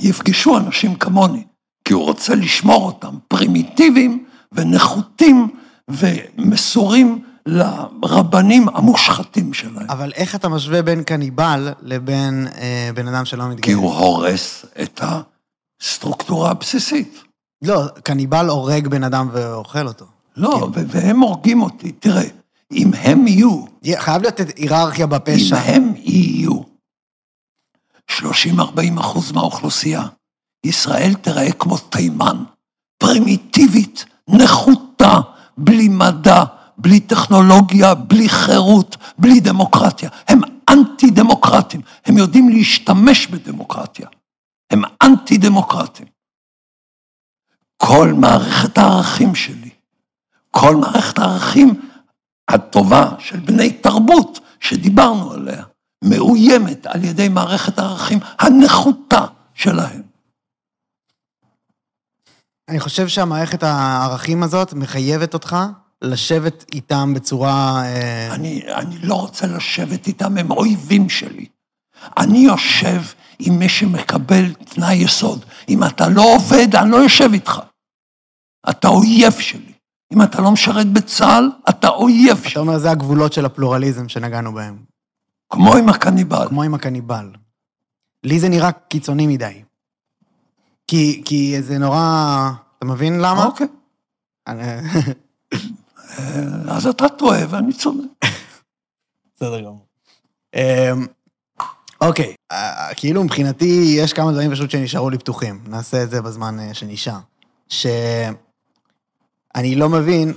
יפגשו אנשים כמוני. כי הוא רוצה לשמור אותם פרימיטיביים ונחותים ומסורים לרבנים המושחתים שלהם. אבל איך אתה משווה בין קניבל לבין אה, בן אדם שלא מתגייס? כי הוא הורס את הסטרוקטורה הבסיסית. לא, קניבל הורג בן אדם ואוכל אותו. לא, כן. והם הורגים אותי. תראה, אם הם יהיו חייב להיות היררכיה אם בפשע. הם יהיו 30-40 אחוז מהאוכלוסייה, ישראל תראה כמו תימן, פרימיטיבית, נחותה, בלי מדע, בלי טכנולוגיה, בלי חירות, בלי דמוקרטיה. הם אנטי-דמוקרטים, הם יודעים להשתמש בדמוקרטיה. הם אנטי-דמוקרטים. כל מערכת הערכים שלי, כל מערכת הערכים הטובה של בני תרבות שדיברנו עליה, מאוימת על ידי מערכת הערכים הנחותה שלהם. אני חושב שהמערכת הערכים הזאת מחייבת אותך לשבת איתם בצורה... אה, אני, אני לא רוצה לשבת איתם, הם אויבים שלי. אני יושב עם מי שמקבל תנאי יסוד. אם אתה לא עובד, אני לא יושב איתך. אתה אויב שלי. אם אתה לא משרת בצה"ל, אתה אויב אתה. אומר, זה הגבולות של הפלורליזם שנגענו בהם. כמו עם הקניבל. כמו עם הקניבל. לי זה נראה קיצוני מדי. כי, כי זה נורא... אתה מבין למה? אוקיי. אני- אז אתה טועה ואני צודק. בסדר גמור. אמ, אוקיי, אה, כאילו מבחינתי יש כמה דברים פשוט שנשארו לי פתוחים. נעשה את זה בזמן אה, שנשאר. שאני לא מבין,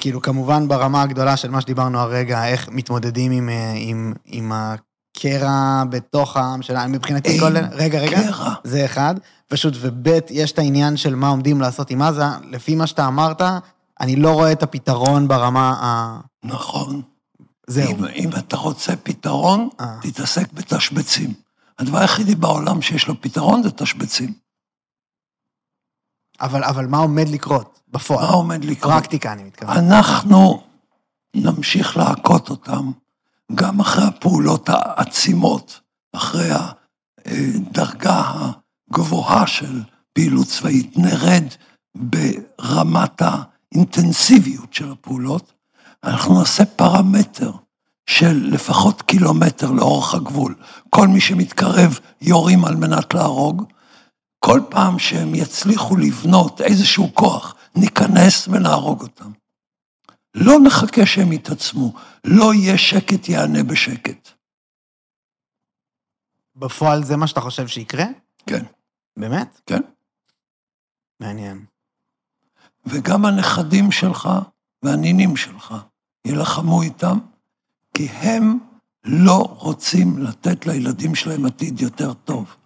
כאילו כמובן ברמה הגדולה של מה שדיברנו הרגע, איך מתמודדים עם, אה, עם, עם הקרע בתוך העם שלנו. מבחינתי כל... רגע, רגע. קרע. זה אחד. פשוט, וב' יש את העניין של מה עומדים לעשות עם עזה. לפי מה שאתה אמרת, אני לא רואה את הפתרון ברמה ה... נכון. זהו. אם, אם אתה רוצה פתרון, אה. תתעסק בתשבצים. הדבר היחידי בעולם שיש לו פתרון זה תשבצים. אבל, אבל מה עומד לקרות בפועל? מה עומד לקרות? פרקטיקה, אני מתכוון. אנחנו נמשיך להכות אותם גם אחרי הפעולות העצימות, אחרי הדרגה הגבוהה של פעילות צבאית, נרד ברמת האינטנסיביות של הפעולות, אנחנו נעשה פרמטר של לפחות קילומטר לאורך הגבול. כל מי שמתקרב יורים על מנת להרוג. כל פעם שהם יצליחו לבנות איזשהו כוח, ניכנס ונהרוג אותם. לא נחכה שהם יתעצמו, לא יהיה שקט יענה בשקט. בפועל זה מה שאתה חושב שיקרה? כן. באמת? כן. מעניין. וגם הנכדים שלך והנינים שלך יילחמו איתם, כי הם לא רוצים לתת לילדים שלהם עתיד יותר טוב.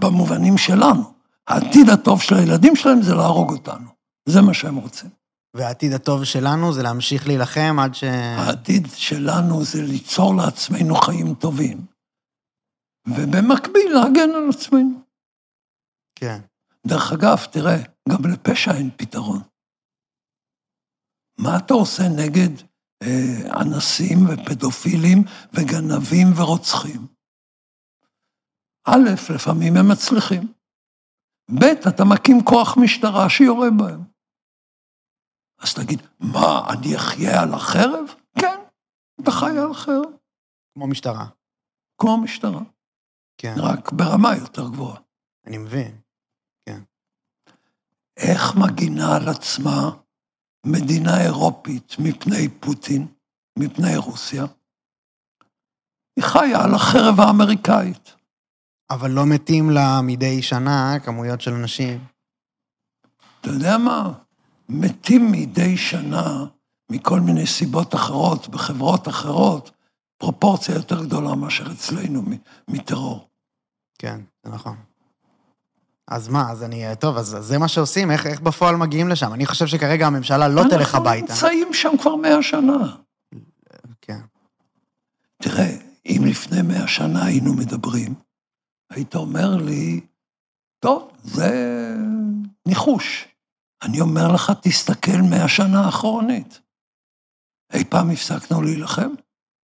במובנים שלנו. העתיד הטוב של הילדים שלהם זה להרוג אותנו. זה מה שהם רוצים. והעתיד הטוב שלנו זה להמשיך להילחם עד ש... העתיד שלנו זה ליצור לעצמנו חיים טובים, ובמקביל להגן על עצמנו. כן. דרך אגב, תראה, גם לפשע אין פתרון. מה אתה עושה נגד אה, אנסים ופדופילים וגנבים ורוצחים? א', לפעמים הם מצליחים. ב', אתה מקים כוח משטרה שיורה בהם. אז תגיד, מה, אני אחיה על החרב? כן, אתה חי על החרב. כמו משטרה. כמו משטרה. כן. רק ברמה יותר גבוהה. אני מבין. איך מגינה על עצמה מדינה אירופית מפני פוטין, מפני רוסיה? היא חיה על החרב האמריקאית. אבל לא מתים לה מדי שנה כמויות של אנשים. אתה יודע מה? מתים מדי שנה מכל מיני סיבות אחרות, בחברות אחרות, פרופורציה יותר גדולה מאשר אצלנו מטרור. כן, זה נכון. אז מה, אז אני, טוב, אז זה מה שעושים, איך, איך בפועל מגיעים לשם? אני חושב שכרגע הממשלה לא תלך הביתה. אנחנו נמצאים שם כבר מאה שנה. כן. תראה, אם לפני מאה שנה היינו מדברים, היית אומר לי, טוב, זה ניחוש. אני אומר לך, תסתכל מאה שנה אחורנית. אי פעם הפסקנו להילחם?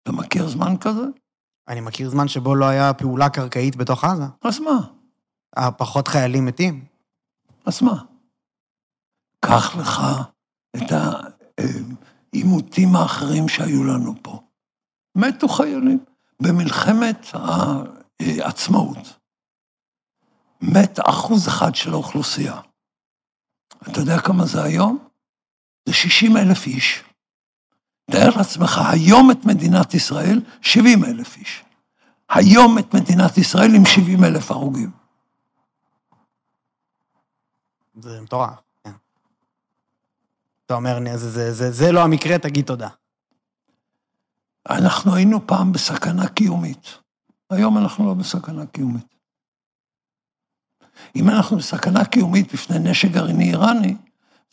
אתה מכיר זמן כזה? אני מכיר זמן שבו לא היה פעולה קרקעית בתוך עזה. אז מה? הפחות חיילים מתים. אז מה? קח לך את העימותים האחרים שהיו לנו פה. מתו חיילים. במלחמת העצמאות מת אחוז אחד של האוכלוסייה. אתה יודע כמה זה היום? זה 60 אלף איש. תאר לעצמך, היום את מדינת ישראל, 70 אלף איש. היום את מדינת ישראל עם 70 אלף הרוגים. זה מטורף, כן. אתה אומר, זה, זה, זה, זה לא המקרה, תגיד תודה. אנחנו היינו פעם בסכנה קיומית. היום אנחנו לא בסכנה קיומית. אם אנחנו בסכנה קיומית בפני נשק גרעיני איראני,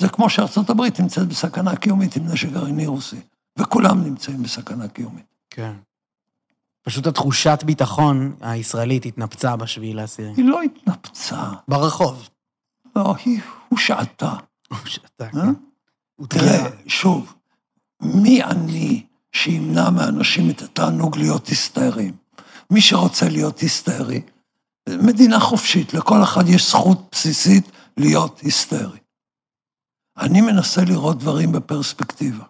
זה כמו שארצות הברית נמצאת בסכנה קיומית עם נשק גרעיני רוסי, וכולם נמצאים בסכנה קיומית. כן. פשוט התחושת ביטחון הישראלית התנפצה בשביעי לעשירי. היא לא התנפצה. ברחוב. לא, היא הושעתה. הושעתה, אה? כן. תראה, שוב, מי אני שימנע מאנשים את התענוג להיות היסטריים? מי שרוצה להיות היסטרי, מדינה חופשית, לכל אחד יש זכות בסיסית להיות היסטרי. אני מנסה לראות דברים בפרספקטיבה.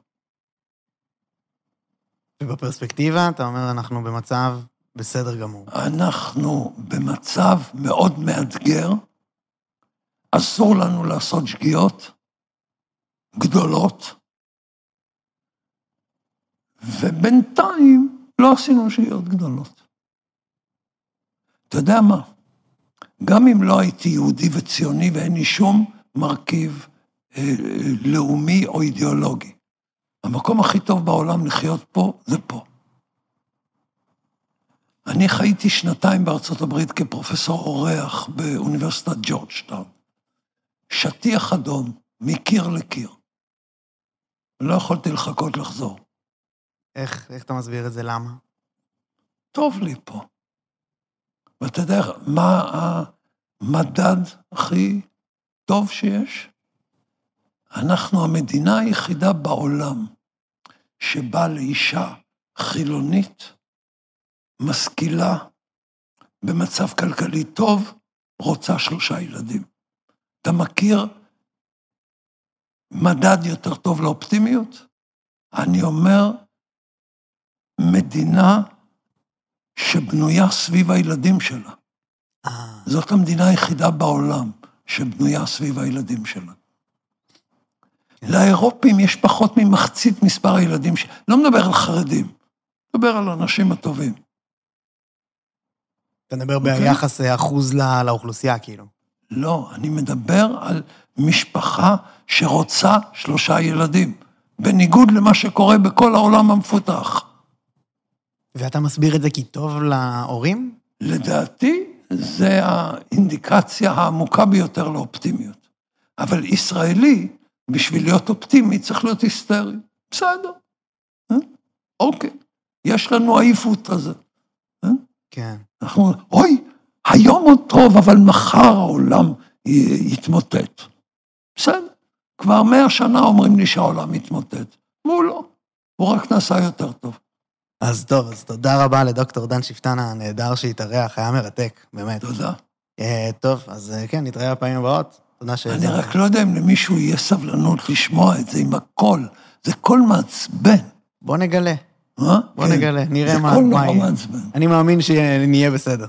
ובפרספקטיבה, אתה אומר, אנחנו במצב בסדר גמור. אנחנו במצב מאוד מאתגר, אסור לנו לעשות שגיאות גדולות, ובינתיים לא עשינו שגיאות גדולות. אתה יודע מה? גם אם לא הייתי יהודי וציוני ואין לי שום מרכיב אה, לאומי או אידיאולוגי, המקום הכי טוב בעולם לחיות פה זה פה. אני חייתי שנתיים בארצות הברית כפרופסור אורח באוניברסיטת ג'ורג'טאון. שטיח אדום, מקיר לקיר. לא יכולתי לחכות לחזור. איך, איך אתה מסביר את זה? למה? טוב לי פה. ואתה יודע מה המדד הכי טוב שיש? אנחנו המדינה היחידה בעולם שבה לאישה חילונית, משכילה, במצב כלכלי טוב, רוצה שלושה ילדים. אתה מכיר מדד יותר טוב לאופטימיות? אני אומר, מדינה שבנויה סביב הילדים שלה. אה, זאת המדינה היחידה בעולם שבנויה סביב הילדים שלה. כן. לאירופים יש פחות ממחצית מספר הילדים ש... לא מדבר על חרדים, מדבר על האנשים הטובים. אתה מדבר אוקיי. ביחס אה, אחוז לא- לאוכלוסייה, כאילו. לא, אני מדבר על משפחה שרוצה שלושה ילדים, בניגוד למה שקורה בכל העולם המפותח. ואתה מסביר את זה כי טוב להורים? לדעתי, זה האינדיקציה העמוקה ביותר לאופטימיות. אבל ישראלי, בשביל להיות אופטימי, צריך להיות היסטרי. בסדר. אה? אוקיי. יש לנו העיפות הזה. כן. אנחנו אוי, היום עוד טוב, אבל מחר העולם יתמוטט. בסדר. כבר מאה שנה אומרים לי שהעולם יתמוטט. והוא לא. הוא רק נעשה יותר טוב. אז טוב, אז תודה רבה לדוקטור דן שפטן הנהדר שהתארח, היה מרתק, באמת. תודה. אה, טוב, אז אה, כן, נתראה בפעמים הבאות. תודה ש... אני רק לא יודע אם למישהו יהיה סבלנות לשמוע את זה עם הקול. זה קול מעצבן. בוא נגלה, אה? בוא כן. נגלה, נראה זה מה קול מה נורא. מעצבן. אני מאמין שנהיה בסדר.